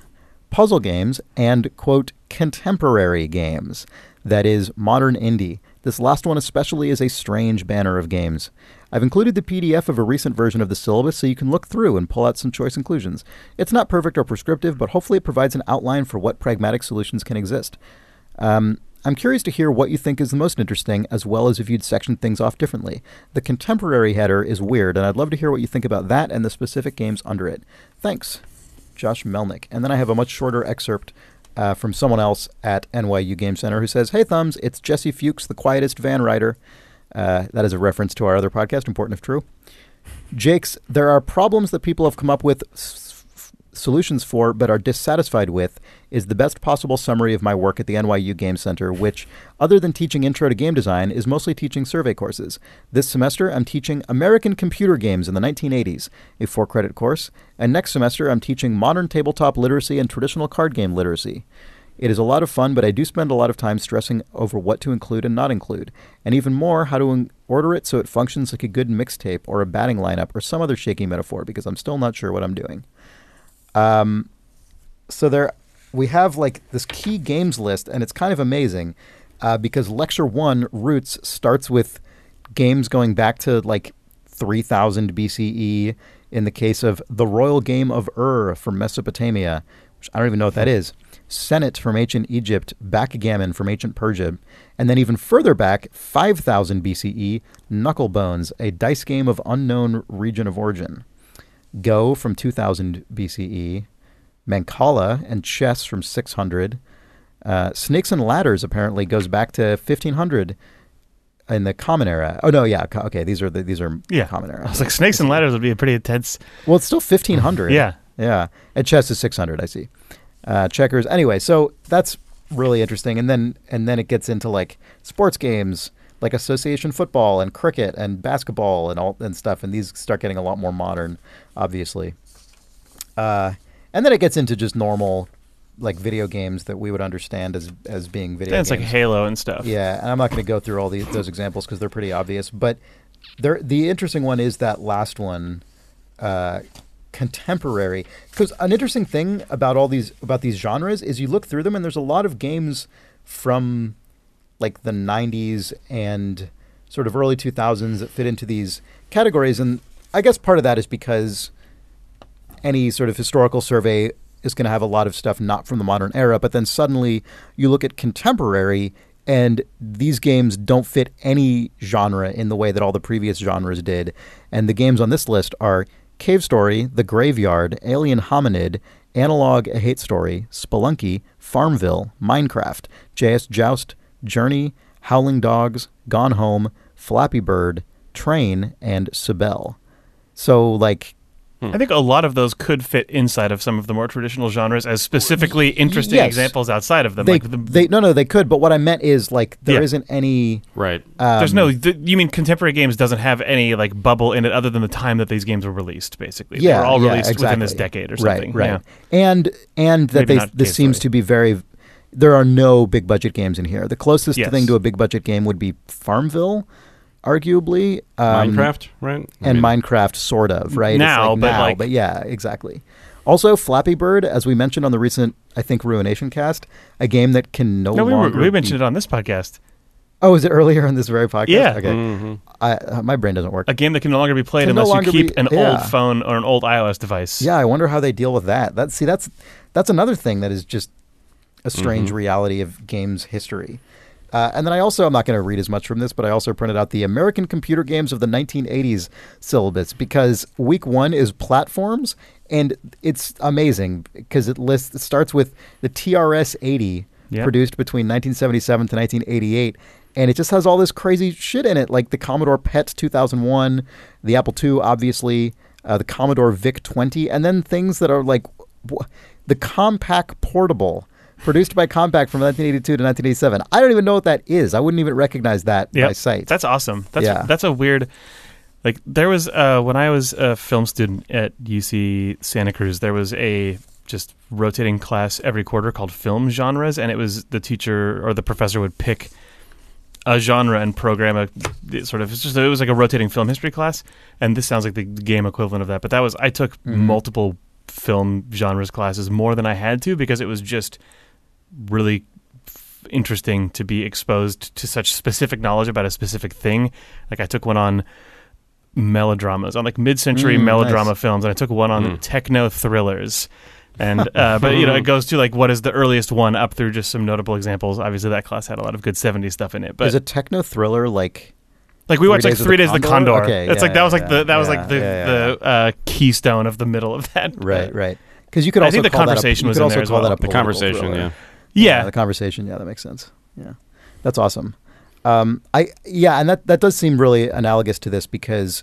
Puzzle games and, quote, contemporary games. That is, modern indie. This last one, especially, is a strange banner of games. I've included the PDF of a recent version of the syllabus so you can look through and pull out some choice inclusions. It's not perfect or prescriptive, but hopefully it provides an outline for what pragmatic solutions can exist. Um, I'm curious to hear what you think is the most interesting, as well as if you'd section things off differently. The contemporary header is weird, and I'd love to hear what you think about that and the specific games under it. Thanks. Josh Melnick. And then I have a much shorter excerpt uh, from someone else at NYU Game Center who says, Hey, Thumbs, it's Jesse Fuchs, the quietest van rider. Uh, that is a reference to our other podcast, Important If True. Jakes, there are problems that people have come up with solutions for but are dissatisfied with is the best possible summary of my work at the NYU Game Center, which, other than teaching intro to game design, is mostly teaching survey courses. This semester, I'm teaching American computer games in the 1980s, a four credit course, and next semester, I'm teaching modern tabletop literacy and traditional card game literacy. It is a lot of fun, but I do spend a lot of time stressing over what to include and not include, and even more, how to in- order it so it functions like a good mixtape or a batting lineup or some other shaky metaphor, because I'm still not sure what I'm doing. Um, so there, we have like this key games list, and it's kind of amazing uh, because lecture one roots starts with games going back to like 3000 BCE. In the case of the royal game of Ur from Mesopotamia, which I don't even know what that is. Senet from ancient Egypt, backgammon from ancient Persia, and then even further back, 5000 BCE, Knucklebones, a dice game of unknown region of origin. Go from 2000 BCE, Mancala and chess from 600. Uh, Snakes and Ladders apparently goes back to 1500 in the Common Era. Oh no, yeah, co- okay, these are the, these are Yeah. Common Era. I was like, snakes and ladders would be a pretty intense. Well, it's still 1500. Yeah. Yeah. And chess is 600, I see. Uh, checkers. Anyway, so that's really interesting. And then and then it gets into like sports games like association football and cricket and basketball and all and stuff and these start getting a lot more modern, obviously. Uh, and then it gets into just normal like video games that we would understand as as being video it's games. like Halo and stuff. Yeah, and I'm not going to go through all these those examples because they're pretty obvious. But there, the interesting one is that last one, uh, contemporary. Because an interesting thing about all these about these genres is you look through them and there's a lot of games from like the 90s and sort of early 2000s that fit into these categories. And I guess part of that is because any sort of historical survey is going to have a lot of stuff not from the modern era, but then suddenly you look at contemporary and these games don't fit any genre in the way that all the previous genres did. And the games on this list are Cave Story, The Graveyard, Alien Hominid, Analog A Hate Story, Spelunky, Farmville, Minecraft, JS Joust, Journey, Howling Dogs, Gone Home, Flappy Bird, Train, and Cibele. So like I think a lot of those could fit inside of some of the more traditional genres as specifically interesting yes. examples outside of them. they, like the, they no no they could, but what I meant is like there Yeah. not any Right. um, there's no. Th- you mean contemporary games doesn't have any like bubble in it other than the time that these games were released? Basically, yeah they were all yeah, released within this decade or something. Right, right. Yeah. And and that Maybe they this seems Story. to be very. There are no big budget games in here. The closest Yes. thing to a big budget game would be Farmville, arguably. Um, Minecraft, right? I and mean, Minecraft, sort of, right? Now, like but now, like- but yeah, exactly. Also, Flappy Bird, as we mentioned on the recent, I think, Ruination cast, a game that can no, No, we, were, longer. we mentioned be- it on this podcast. Oh, is it earlier in this very podcast? Yeah. Okay. mhm. I, uh, my brain doesn't work. A game that can no longer be played Can no unless you keep be- an yeah. old phone or an old iOS device. Yeah, I wonder how they deal with that. That see, that's that's another thing that is just a strange reality of games history. Uh, and then I also, I'm not going to read as much from this, but I also printed out the American Computer Games of the 1980s syllabus because week one is platforms, and it's amazing because it lists, it starts with the TRS 80, Yeah. produced between 1977 to 1988. And it just has all this crazy shit in it, like the Commodore PET 2001, the Apple II, obviously, uh, the Commodore VIC 20, and then things that are like wh- the Compaq Portable, produced by Compaq from 1982 to 1987. I don't even know what that is. I wouldn't even recognize that by Yep. sight. That's awesome. That's Yeah. that's a weird. Like there was uh, when I was a film student at UC Santa Cruz, there was a just rotating class every quarter called film genres, and it was the teacher or the professor would pick a genre and program a sort of it's just it was like a rotating film history class, and this sounds like the game equivalent of that. But that was I took Mhm. multiple film genres classes more than I had to because it was just really f- interesting to be exposed to such specific knowledge about a specific thing. Like I took one on melodramas, on like mid-century Mm, melodrama nice. films, and I took one on Mm. techno thrillers. And uh, but you know it goes to like what is the earliest one up through just some notable examples. Obviously that class had a lot of good '70s stuff in it, but is a techno thriller like like we watched like Days of Three the Days of the Condor? Condor. Okay, it's yeah, like that was like yeah, the that was yeah, like the yeah, yeah. the uh, keystone of the middle of that. right, right? Because you could I also think the call that a- conversation you was could in also there as well. that a The conversation, thriller. yeah. Yeah, the conversation. Yeah, that makes sense. Yeah, that's awesome. Um, I yeah, and that that does seem really analogous to this because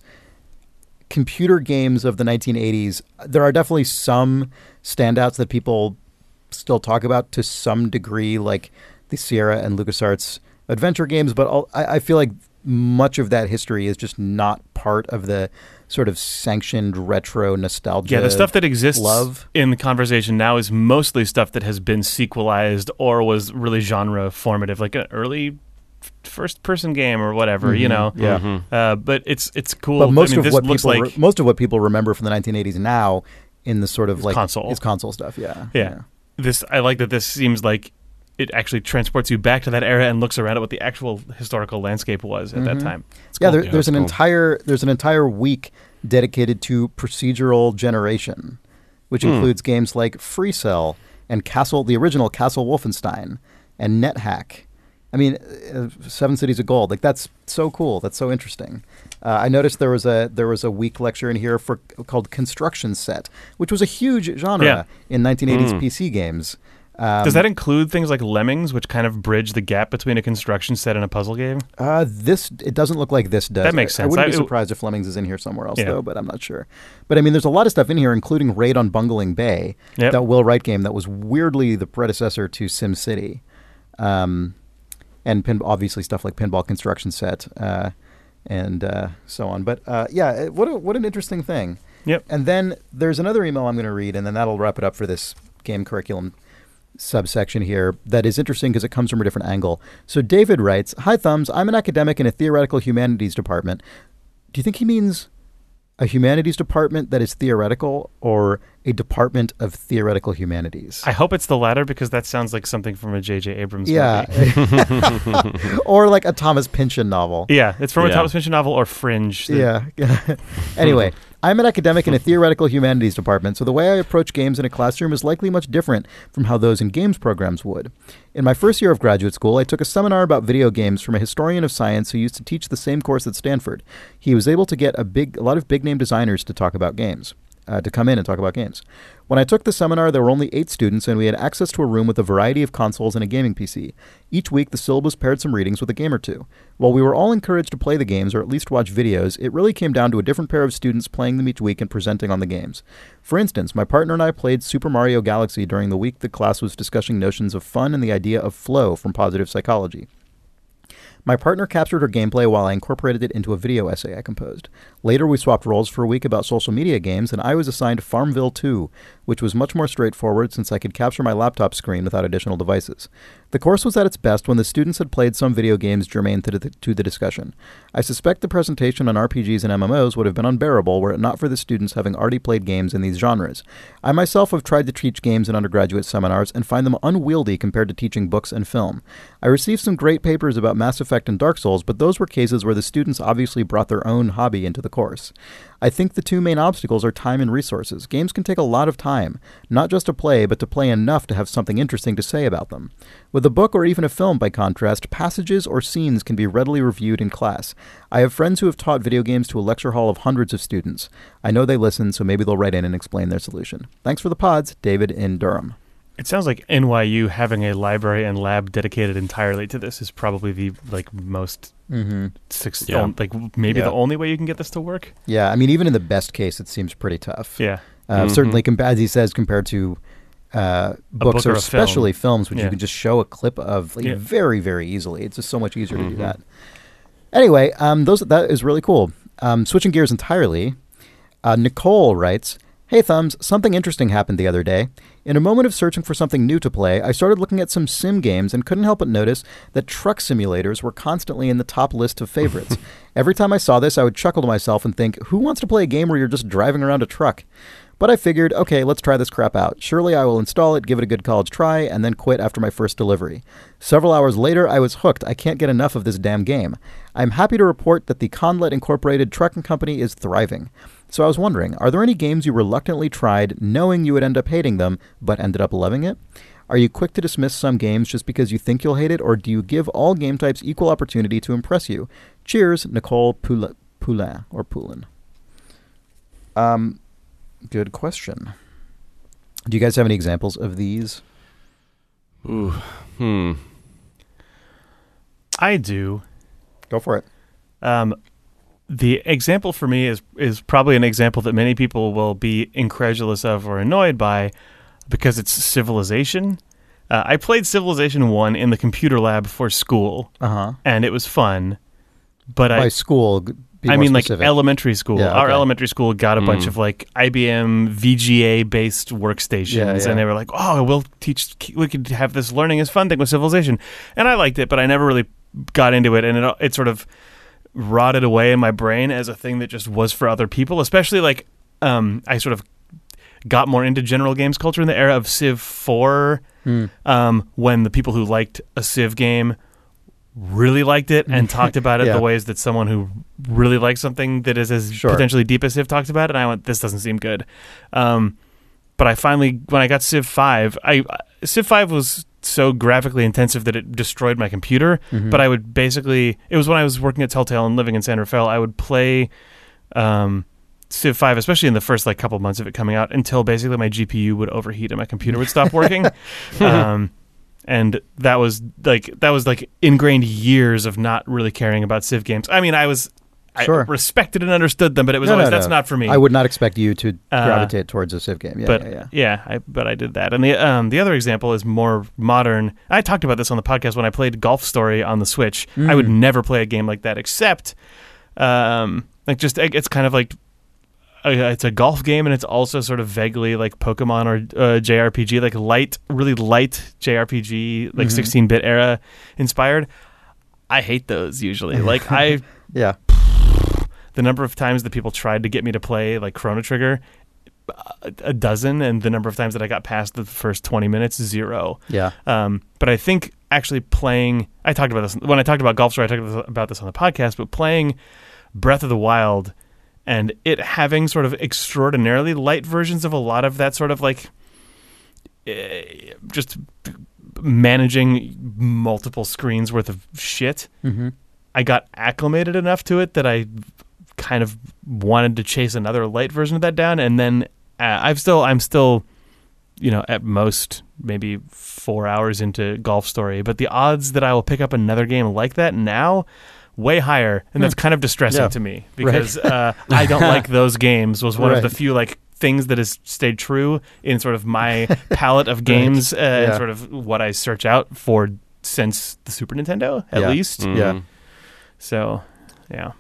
computer games of the 1980s. There are definitely some standouts that people still talk about to some degree, like the Sierra and LucasArts adventure games. But I, I feel like much of that history is just not part of the sort of sanctioned retro nostalgia. Yeah, the stuff that exists love. in the conversation now is mostly stuff that has been sequelized or was really genre formative, like an early first person game or whatever, you Mhm, know. yeah. Mhm. Uh, but it's it's cool. But most I mean, of this what looks people like re- most of what people remember from the 1980s now in the sort of like console. is console stuff. Yeah, Yeah. this. I like that this seems like it actually transports you back to that era and looks around at what the actual historical landscape was at that Mhm. time. It's yeah. cool. There, there's it's an cool. entire there's an entire week dedicated to procedural generation, which Hmm. includes games like Free Cell and Castle, the original Castle Wolfenstein, and NetHack. I mean, uh, Seven Cities of Gold. Like that's so cool. That's so interesting. Uh, I noticed there was a there was a week lecture in here for called Construction Set, which was a huge genre Yeah. in 1980s Hmm. PC games. Um, Does that include things like Lemmings, which kind of bridge the gap between a construction set and a puzzle game? Uh, this it doesn't look like this does. That makes I- I wouldn't I- be surprised if Lemmings is in here somewhere else Yeah. though, but I'm not sure. But I mean, there's a lot of stuff in here, including Raid on Bungling Bay, Yep. that Will Wright game that was weirdly the predecessor to Sim City, um, and pin, obviously stuff like Pinball Construction Set, uh, and uh, so on. But uh, yeah, what a, what an interesting thing. Yep. And then there's another email I'm going to read, and then that'll wrap it up for this game curriculum subsection here that is interesting because it comes from a different angle. So David writes, "Hi Thumbs, I'm an academic in a theoretical humanities department. Do you think he means a humanities department that is theoretical or a department of theoretical humanities?" I hope it's the latter because that sounds like something from a J.J. Abrams yeah. movie. or like a Thomas Pynchon novel. Yeah, it's from a Thomas Pynchon novel or Fringe. Yeah. anyway, I'm an academic in a theoretical humanities department, so the way I approach games in a classroom is likely much different from how those in games programs would. In my first year of graduate school, I took a seminar about video games from a historian of science who used to teach the same course at Stanford. He was able to get a big, a lot of big name designers to talk about games. Uh, to come in and talk about games. When I took the seminar, there were only eight students, and we had access to a room with a variety of consoles and a gaming PC. Each week, the syllabus paired some readings with a game or two. While we were all encouraged to play the games or at least watch videos, it really came down to a different pair of students playing them each week and presenting on the games. For instance, my partner and I played Super Mario Galaxy during the week the class was discussing notions of fun and the idea of flow from positive psychology. My partner captured her gameplay while I incorporated it into a video essay I composed. Later, we swapped roles for a week about social media games, and I was assigned Farmville 2, which was much more straightforward since I could capture my laptop screen without additional devices. The course was at its best when the students had played some video games germane to the, to the discussion. I suspect the presentation on RPGs and MMOs would have been unbearable were it not for the students having already played games in these genres. I myself have tried to teach games in undergraduate seminars and find them unwieldy compared to teaching books and film. I received some great papers about Mass Effect and Dark Souls, but those were cases where the students obviously brought their own hobby into the course. I think the two main obstacles are time and resources. Games can take a lot of time, not just to play, but to play enough to have something interesting to say about them. With a book or even a film, by contrast, passages or scenes can be readily reviewed in class. I have friends who have taught video games to a lecture hall of hundreds of students. I know they listen, so maybe they'll write in and explain their solution. Thanks for the pods, David in Durham. It sounds like NYU having a library and lab dedicated entirely to this is probably the like most Mm-hmm. six, Yeah. on- like maybe Yeah. the only way you can get this to work. Yeah, I mean, even in the best case, it seems pretty tough. Yeah. Uh, Mhm. Certainly, compa- as he says, compared to uh, books book or or a film. especially films, which Yeah. you can just show a clip of like, Yeah. very, very easily. It's just so much easier to do Mhm. that. Anyway, um, those that is really cool. Um, switching gears entirely, uh, Nicole writes, "Hey thumbs, something interesting happened the other day. In a moment of searching for something new to play, I started looking at some sim games and couldn't help but notice that truck simulators were constantly in the top list of favorites. Every time I saw this, I would chuckle to myself and think, who wants to play a game where you're just driving around a truck? But I figured, okay, let's try this crap out. Surely I will install it, give it a good college try, and then quit after my first delivery. Several hours later, I was hooked. I can't get enough of this damn game. I'm happy to report that the Conlet Incorporated trucking company is thriving. So I was wondering, are there any games you reluctantly tried knowing you would end up hating them, but ended up loving it? Are you quick to dismiss some games just because you think you'll hate it, or do you give all game types equal opportunity to impress you? Cheers, Nicole Poulin, Poulin or Poulin. Um, good question. Do you guys have any examples of these? Ooh. Hmm. I do. Go for it. Um, the example for me is is probably an example that many people will be incredulous of or annoyed by because it's Civilization. Uh, I played Civilization One in the computer lab for school, Uh huh. and it was fun. But By I, school, be I mean, like elementary school. Yeah, Our elementary school got a bunch Mm. of like IBM VGA based workstations, Yeah, yeah. and they were like, "Oh, we'll teach. We could have this learning is fun thing with Civilization," and I liked it, but I never really got into it, and it it sort of rotted away in my brain as a thing that just was for other people. Especially like um, I sort of got more into general games culture in the era of Civ Four, Hmm. um, when the people who liked a Civ game really liked it and talked about it Yeah. the ways that someone who really likes something that is as Sure. potentially deep as Civ talked about it. And I went, this doesn't seem good. Um, but I finally, when I got Civ Five, I Civ Five was so graphically intensive that it destroyed my computer. Mhm. But I would basically, it was when I was working at Telltale and living in San Rafael. I would play um, Civ Five, especially in the first like couple months of it coming out, until basically my GPU would overheat and my computer would stop working. um, and that was like that was like ingrained years of not really caring about Civ games. I mean, I was Sure. I respected and understood them, but it was No, always no, that's no. not for me. I would not expect you to Uh, gravitate towards a Civ game. Yeah, but yeah, yeah. I, but I did that. And the um, the other example is more modern. I talked about this on the podcast when I played Golf Story on the Switch. I would Mm. never play a game like that except, um, like just it's kind of like. Uh, it's a golf game, and it's also sort of vaguely like Pokemon or uh, JRPG, like light, really light JRPG, like Mhm. 16-bit era inspired. I hate those usually. Like I, Yeah. The number of times that people tried to get me to play like Chrono Trigger, a, dozen, and the number of times that I got past the first twenty minutes, zero. Yeah. Um, but I think actually playing, I talked about this when I talked about Golf Story. I talked about this on the podcast. But playing Breath of the Wild and it having sort of extraordinarily light versions of a lot of that sort of like eh, just managing multiple screens worth of shit. Mm-hmm. I got acclimated enough to it that I kind of wanted to chase another light version of that down, and then uh, I've still I'm still you know at most maybe four hours into Golf Story, but the odds that I will pick up another game like that now way higher, and that's kind of distressing Yeah. to me because uh, I don't like those games. Was one of the few like things that has stayed true in sort of my palette of games uh, and sort of what I search out for since the Super Nintendo at Yeah. least. Mhm. Yeah. So, yeah.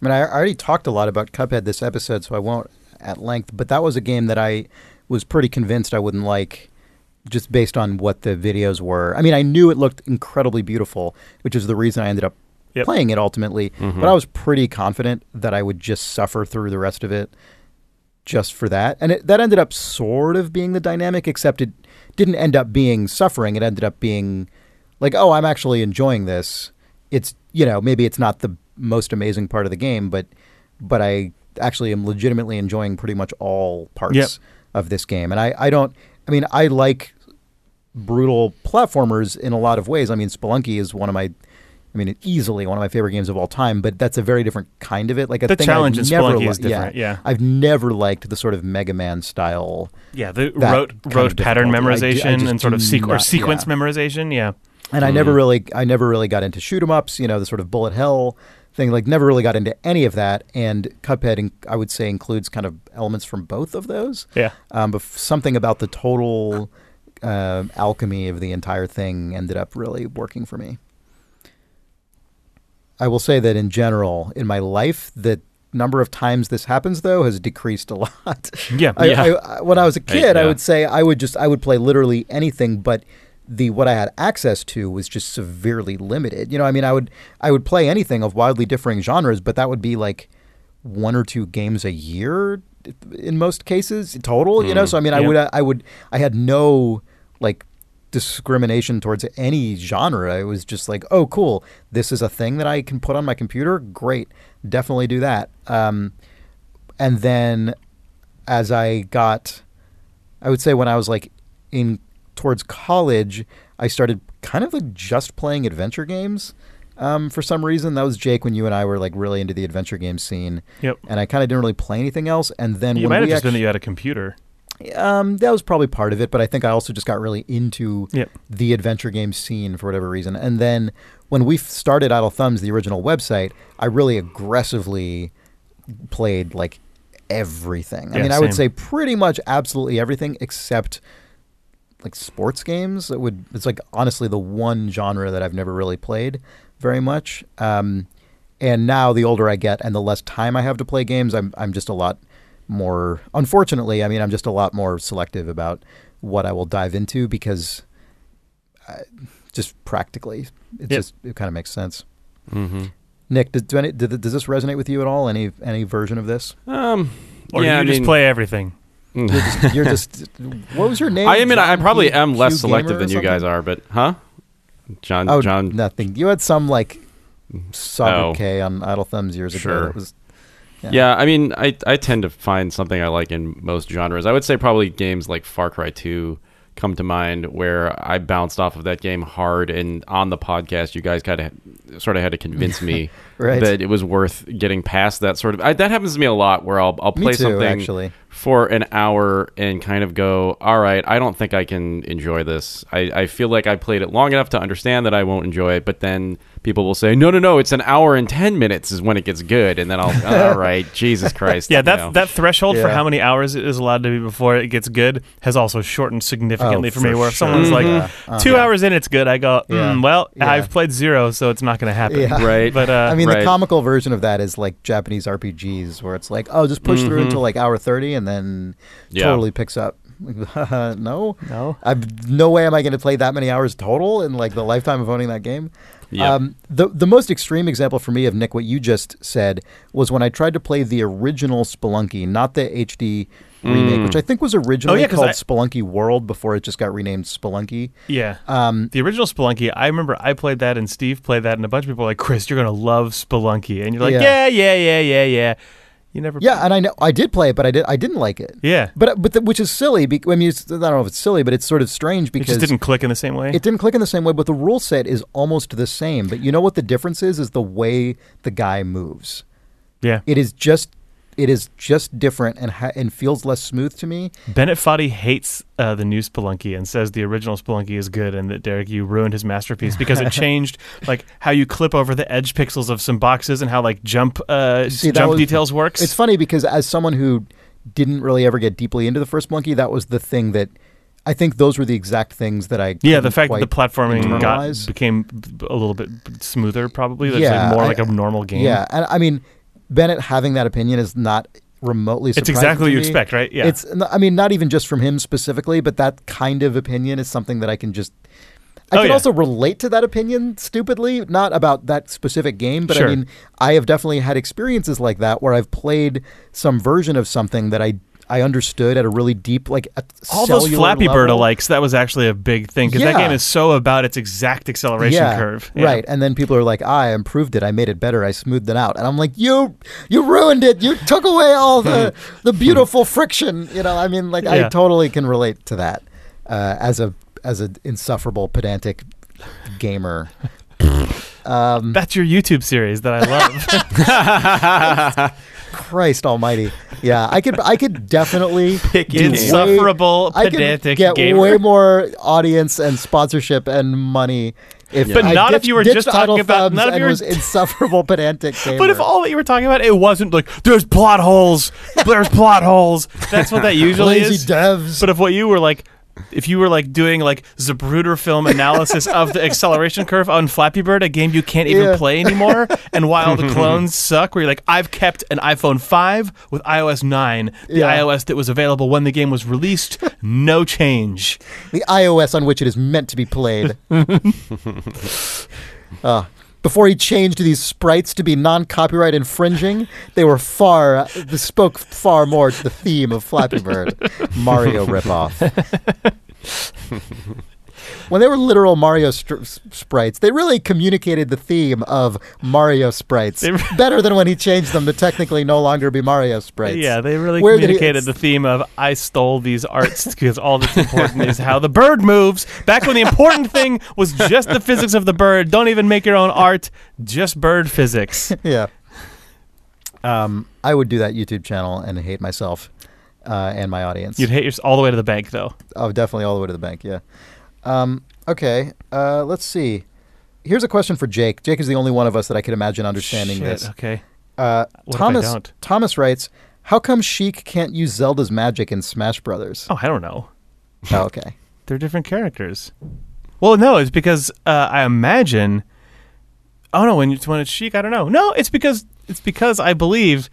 I mean, I already talked a lot about Cuphead this episode, so I won't at length. But that was a game that I was pretty convinced I wouldn't like, just based on what the videos were. I mean, I knew it looked incredibly beautiful, which is the reason I ended up Yep. playing it ultimately. Mhm. But I was pretty confident that I would just suffer through the rest of it, just for that. And it, that ended up sort of being the dynamic, except it didn't end up being suffering. It ended up being like, oh, I'm actually enjoying this. It's you know maybe it's not the most amazing part of the game, but but I actually am legitimately enjoying pretty much all parts Yep. of this game. And I, I don't. I mean, I like brutal platformers in a lot of ways. I mean, Spelunky is one of my. I mean, easily one of my favorite games of all time, but that's a very different kind of it. Like a The thing challenge I've in never Spelunky li- is different, yeah. I've never liked the sort of Mega Man style Yeah, the rote rote pattern difficulty. I I memorization and sort of sequ- or not- sequence yeah. memorization. Yeah, and I never mm. really, I never really got into shoot 'em ups. You know, the sort of bullet hell thing. Like, never really got into any of that. And Cuphead, in- I would say, includes kind of elements from both of those. yeah. Um, but f- something about the total uh, alchemy of the entire thing ended up really working for me. I will say that in general, in my life, the number of times this happens though has decreased a lot. Yeah, I, yeah. I, I, when I was a kid, I yeah. would say I would just I would play literally anything, but the what I had access to was just severely limited. You know, I mean, I would I would play anything of wildly differing genres, but that would be like one or two games a year in most cases total. You know, so I mean, I Yeah. would I would I had no like discrimination towards any genre. It was just like, oh, cool, this is a thing that I can put on my computer. Great, definitely do that. Um, and then as I got, I would say when I was like in towards college, I started kind of like just playing adventure games. Um, for some reason, that was Jake when you and I were like really into the adventure game scene, Yep. and I kind of didn't really play anything else. And then You when might have just been that you had a computer. um, that was probably part of it, but I think I also just got really into Yep. the adventure game scene for whatever reason. And then when we started Idle Thumbs, the original website, I really aggressively played like everything. I Yeah, mean, I would say pretty much absolutely everything except like sports games. It would it's like honestly the one genre that I've never really played very much. Um, and now the older I get and the less time I have to play games, I'm I'm just a lot more unfortunately, I mean, I'm just a lot more selective about what I will dive into because I, just practically it Yep. just it kind of makes sense. Mm-hmm. Nick, does, do any, did, does this resonate with you at all? Any any version of this? Um, Or yeah, you I just mean- play everything. You're just, you're just what was your name? I mean, I probably Q- am less Q selective than you guys are, but huh? John, Oh, John, nothing. You had some like solid Oh. K on Idle Thumbs years ago. Sure. That was Yeah. I mean, I I tend to find something I like in most genres. I would say probably games like Far Cry 2 come to mind where I bounced off of that game hard and on the podcast you guys kind of sort of had to convince me Right. that it was worth getting past that sort of I, that happens to me a lot where I'll I'll play too, something actually. for an hour and kind of go, all right, I don't think I can enjoy this. I, I feel like I played it long enough to understand that I won't enjoy it, but then people will say, no, no, no, it's an hour and 10 minutes is when it gets good. And then I'll, all right, Jesus Christ. Yeah, that know. that threshold for how many hours it is allowed to be before it gets good has also shortened significantly Oh, for me. for Where if sure. someone's like Yeah. Uh-huh. two hours in, it's good. I go, mm, Yeah. well, Yeah. I've played zero, so it's not going to happen. Yeah. Right. But uh, I mean, the Right. comical version of that is like Japanese RPGs, where it's like, oh, just push through until like hour thirty, and then Yeah. totally picks up. no, no. I've no way am I going to play that many hours total in like the lifetime of owning that game. Yeah. Um, the the most extreme example for me of Nick, what you just said, was when I tried to play the original Spelunky, not the HD remake, which I think was originally Oh, yeah, called I- Spelunky World before it just got renamed Spelunky. Yeah. Um, the original Spelunky, I remember I played that and Steve played that, and a bunch of people were like, Chris, you're going to love Spelunky. And you're like, Yeah. yeah, yeah, yeah, yeah, yeah. You never. yeah, and I know I did play it, but I did I didn't like it. Yeah. But but the, which is silly. Because, I mean, it's, I don't know if it's silly, but it's sort of strange It because just didn't click in the same way. It didn't click in the same way, but the rule set is almost the same. But you know what the difference is? Is the way the guy moves. yeah. It is just, it is just different and ha- and feels less smooth to me. Bennett Foddy hates uh, the new Spelunky and says the original Spelunky is good, and that Derek, you ruined his masterpiece because it changed like how you clip over the edge pixels of some boxes and how like jump uh, See, jump was- details works. It's funny because as someone who didn't really ever get deeply into the first Monkey, that was the thing that I think those were the exact things that I yeah, the fact that the platforming got became a little bit smoother, probably. That's Yeah, like more I- like a normal game. Yeah, and I mean, Bennett having that opinion is not remotely. it's exactly what you expect, right? Yeah, It's, I mean, not even just from him specifically, but that kind of opinion is something that I can just. I Oh, can yeah. also relate to that opinion stupidly, not about that specific game, but Sure. I mean, I have definitely had experiences like that where I've played some version of something that I I understood at a really deep like All those Flappy Bird level. alikes, that was actually a big thing because that game is so about its exact acceleration yeah, curve. Yeah. Right. And then people are like, I improved it. I made it better. I smoothed it out. And I'm like, you you ruined it. You took away all the the beautiful friction. You know, I mean, like I totally can relate to that uh, as a as an insufferable pedantic gamer. Um, That's your YouTube series that I love. Christ Almighty. Yeah, I could I could definitely do name. way- Insufferable, I could pedantic get gamer. way more audience and sponsorship and money. If But I not if you were just talking about- not if you were- was insufferable pedantic gamer. But if all that you were talking about, it wasn't like there's plot holes, there's plot holes. That's what that usually lazy is. devs, But if what you were like, if you were like doing like Zapruder film analysis of the acceleration curve on Flappy Bird, a game you can't even Yeah. play anymore, and while the clones suck, where you're like, I've kept an iPhone 5 with iOS 9, the Yeah. iOS that was available when the game was released, no change. the iOS on which it is meant to be played. uh, before he changed these sprites to be non-copyright infringing, they were far spoke far more to the theme of Flappy Bird, Mario ripoff. when they were literal Mario str- sprites, they really communicated the theme of Mario sprites They- better than when he changed them to technically no longer be Mario sprites. Yeah, they really Where did he- communicated the theme of I stole these arts because all that's important is how the bird moves. Back when the important thing was just the physics of the bird. Don't even make your own art, just bird physics. yeah. Um, I would do that YouTube channel and hate myself uh, and my audience. You'd hate your all the way to the bank though. Oh, definitely all the way to the bank. Yeah. Um, okay. Uh, let's see. Here's a question for Jake. Jake is the only one of us that I could imagine understanding Shit, this. Okay. Uh, Thomas don't? Thomas writes, "How come Sheik can't use Zelda's magic in Smash Brothers?" Oh, I don't know. Oh, okay. They're different characters. Well, no, it's because uh, I imagine. Oh no, when it's when it's Sheik, I don't know. No, it's because it's because I believe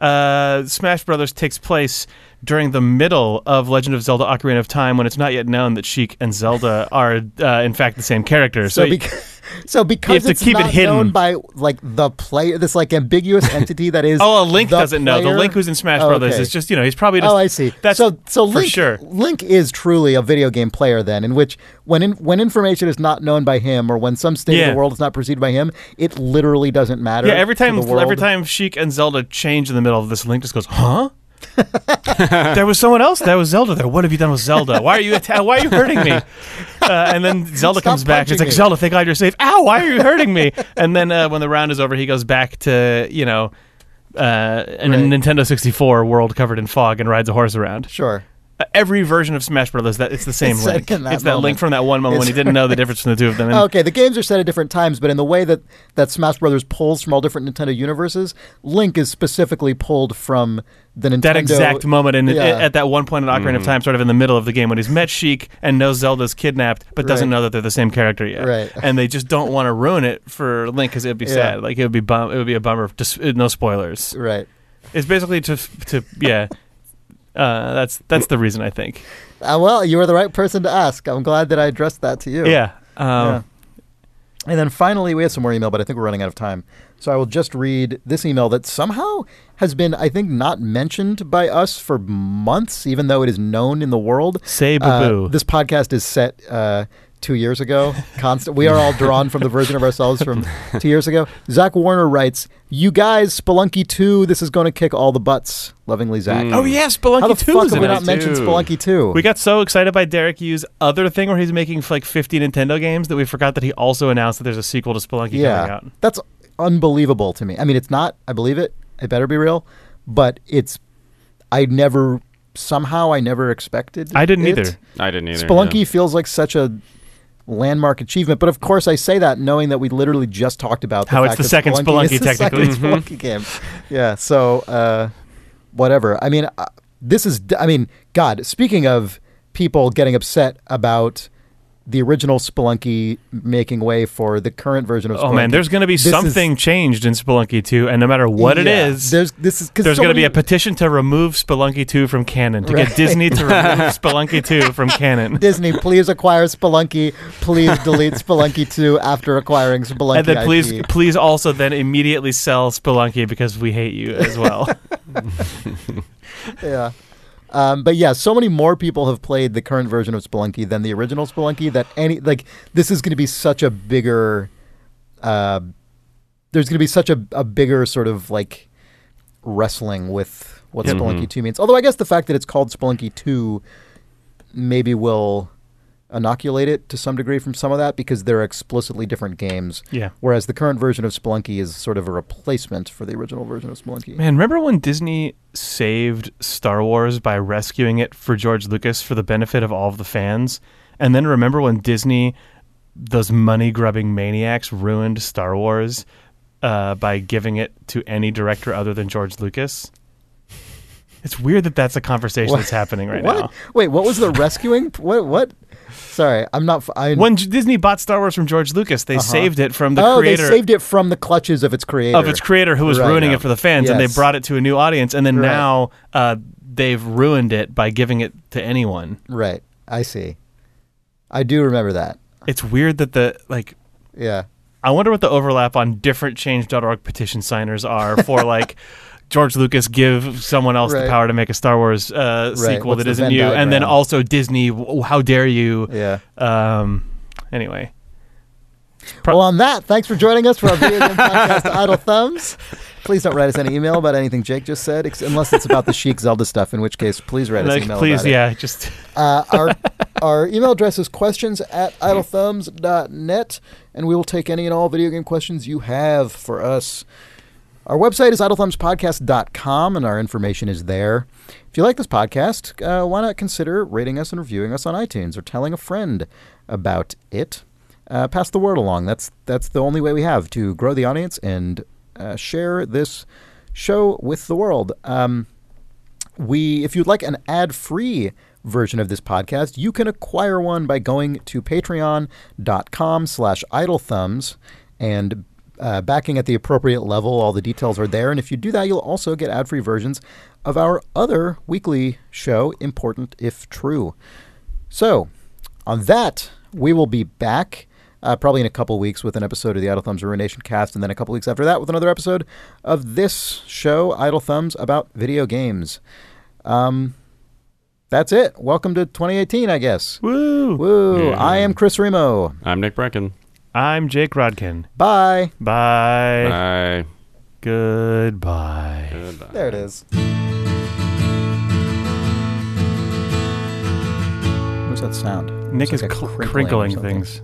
uh, Smash Brothers takes place during the middle of Legend of Zelda: Ocarina of Time, when it's not yet known that Sheik and Zelda are uh, in fact the same character. So, So, y- bec- so because to it's keep it hidden. known by like the player, this like ambiguous entity that is. oh, a Link doesn't know. The? Link who's in Smash Oh, Brothers okay. is just you know he's probably just oh, I see. That's so so for Link, sure. Link is truly a video game player then, in which when in, when information is not known by him or when some state of the world is not perceived by him, it literally doesn't matter. Yeah, every time every time Sheik and Zelda change in the middle of this, Link just goes, "Huh." there was someone else. That was Zelda. There. What have you done with Zelda? Why are you atta- Why are you hurting me? Uh, and then Zelda Stop comes back. It's like me. Zelda, thank God you're safe. Ow! Why are you hurting me? And then uh, when the round is over, he goes back to you know, uh, a Right. Nintendo 64 world covered in fog and rides a horse around. Sure. Every version of Smash Brothers, that it's the same It's Link. that it's that moment. Link from that one moment when he didn't know the difference between the two of them. And Okay, the games are set at different times, but in the way that, that Smash Brothers pulls from all different Nintendo universes, Link is specifically pulled from the Nintendo. that exact moment in Yeah. at that one point in Ocarina of mm-hmm. Time, sort of in the middle of the game when he's met Sheik and knows Zelda's kidnapped, but doesn't Right. know that they're the same character yet. Right. And they just don't want to ruin it for Link because it would be Yeah. sad. Like it would be bum. It would be a bummer. Just no spoilers. Right. It's basically to to yeah. Uh, that's that's the reason I think. Uh, well, you were the right person to ask. I'm glad that I addressed that to you. Yeah. Um, Yeah. And then finally, we have some more email, but I think we're running out of time. So I will just read this email that somehow has been, I think, not mentioned by us for months, even though it is known in the world. Say Uh, boo boo. this podcast is set uh, two years ago. Constant. We are all drawn from the version of ourselves from two years ago. Zach Warner writes, "You guys, Spelunky two. This is going to kick all the butts." Lovingly, Zach. Mm. oh yeah, Spelunky How the Two fuck is have we not mentioned too. Spelunky two? We got so excited by Derek Yu's other thing where he's making like 50 Nintendo games that we forgot that he also announced that there's a sequel to Spelunky coming out. that's unbelievable to me. I mean, it's not. I believe it. It better be real, but it's. I never somehow I never expected. I didn't it. either. I didn't either. Spelunky yeah. feels like such a landmark achievement, but of course I say that knowing that we literally just talked about the How it's the second Spelunky, the technically. second Spelunky game. Yeah, so uh, whatever. I mean, uh, this is. I mean, God. Speaking of people getting upset about the original Spelunky making way for the current version of. Spelunky, Oh man, there's going to be this is- something changed in Spelunky 2, and no matter what it Yeah, is, there's this is there's going to be a petition to remove Spelunky 2 from canon to Right. get Disney to remove Spelunky 2 from canon. Disney, please acquire Spelunky. Please delete Spelunky 2 after acquiring Spelunky. And then please, please also then immediately sell Spelunky because we hate you as well. yeah. Um, but yeah, so many more people have played the current version of Spelunky than the original Spelunky that any like this is going to be such a bigger. Uh, there's going to be such a, a bigger sort of like wrestling with what Mhm. Spelunky 2 means. Although I guess the fact that it's called Spelunky 2 maybe will inoculate it to some degree from some of that because they're explicitly different games. Yeah. Whereas the current version of Spelunky is sort of a replacement for the original version of Spelunky. Man, remember when Disney saved Star Wars by rescuing it for George Lucas for the benefit of all of the fans? And then remember when Disney, those money grubbing maniacs, ruined Star Wars uh, by giving it to any director other than George Lucas? It's weird that that's a conversation What? that's happening right what? now. Wait, what was the rescuing? what? What? Sorry, I'm not. f- I, When Disney bought Star Wars from George Lucas, they Uh-huh. saved it from the oh, creator they saved it from the clutches of its creator. of its creator who was Right. ruining Yeah. it for the fans, and they brought it to a new audience, and then Right. now uh, they've ruined it by giving it to anyone. Right. I see. I do remember that. It's weird that the like. Yeah. I wonder what the overlap on different Change.org petition signers are for like. George Lucas give someone else Right. the power to make a Star Wars uh, sequel What's that isn't you, and then also Disney. How dare you? Yeah. Um. Anyway, Pro- well, on that, thanks for joining us for our video game podcast, Idle Thumbs. Please don't write us any email about anything Jake just said, ex- unless it's about the Sheik Zelda stuff, in which case, please write us like, email please, about it. yeah, just Uh, our our email address is questions at idlethumbs.net, and we will take any and all video game questions you have for us. Our website is idlethumbspodcast.com, and our information is there. If you like this podcast, uh, why not consider rating us and reviewing us on iTunes or telling a friend about it? Uh, pass the word along. That's that's the only way we have to grow the audience and uh, share this show with the world. Um, we if you'd like an ad-free version of this podcast you can acquire one by going to patreon.com slash idlethumbs and uh, backing at the appropriate level all the details are there and if you do that you'll also get ad-free versions of our other weekly show important if true so on that we will be back uh, probably in a couple weeks with an episode of the Idle Thumbs Ruination cast, and then a couple weeks after that with another episode of this show, Idle Thumbs, about video games. Um, that's it. Welcome to 2018, I guess. woo. Woo! Yeah. I am Chris Remo. I'm Nick Breckon. I'm Jake Rodkin. Bye. Bye. Bye. Goodbye. Goodbye. There it is. What's that sound? Nick It's is like a cl- crinkling or crinkling something. things.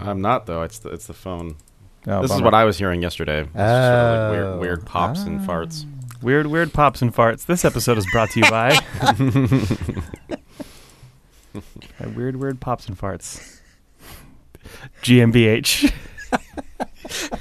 I'm not though. It's the it's the phone. Oh, this is bummer. what I was hearing yesterday. It's just sort of like Oh. weird, weird pops and Ah. farts. Weird, weird pops and farts. This episode is brought to you by. by weird, weird pops and farts. GmbH.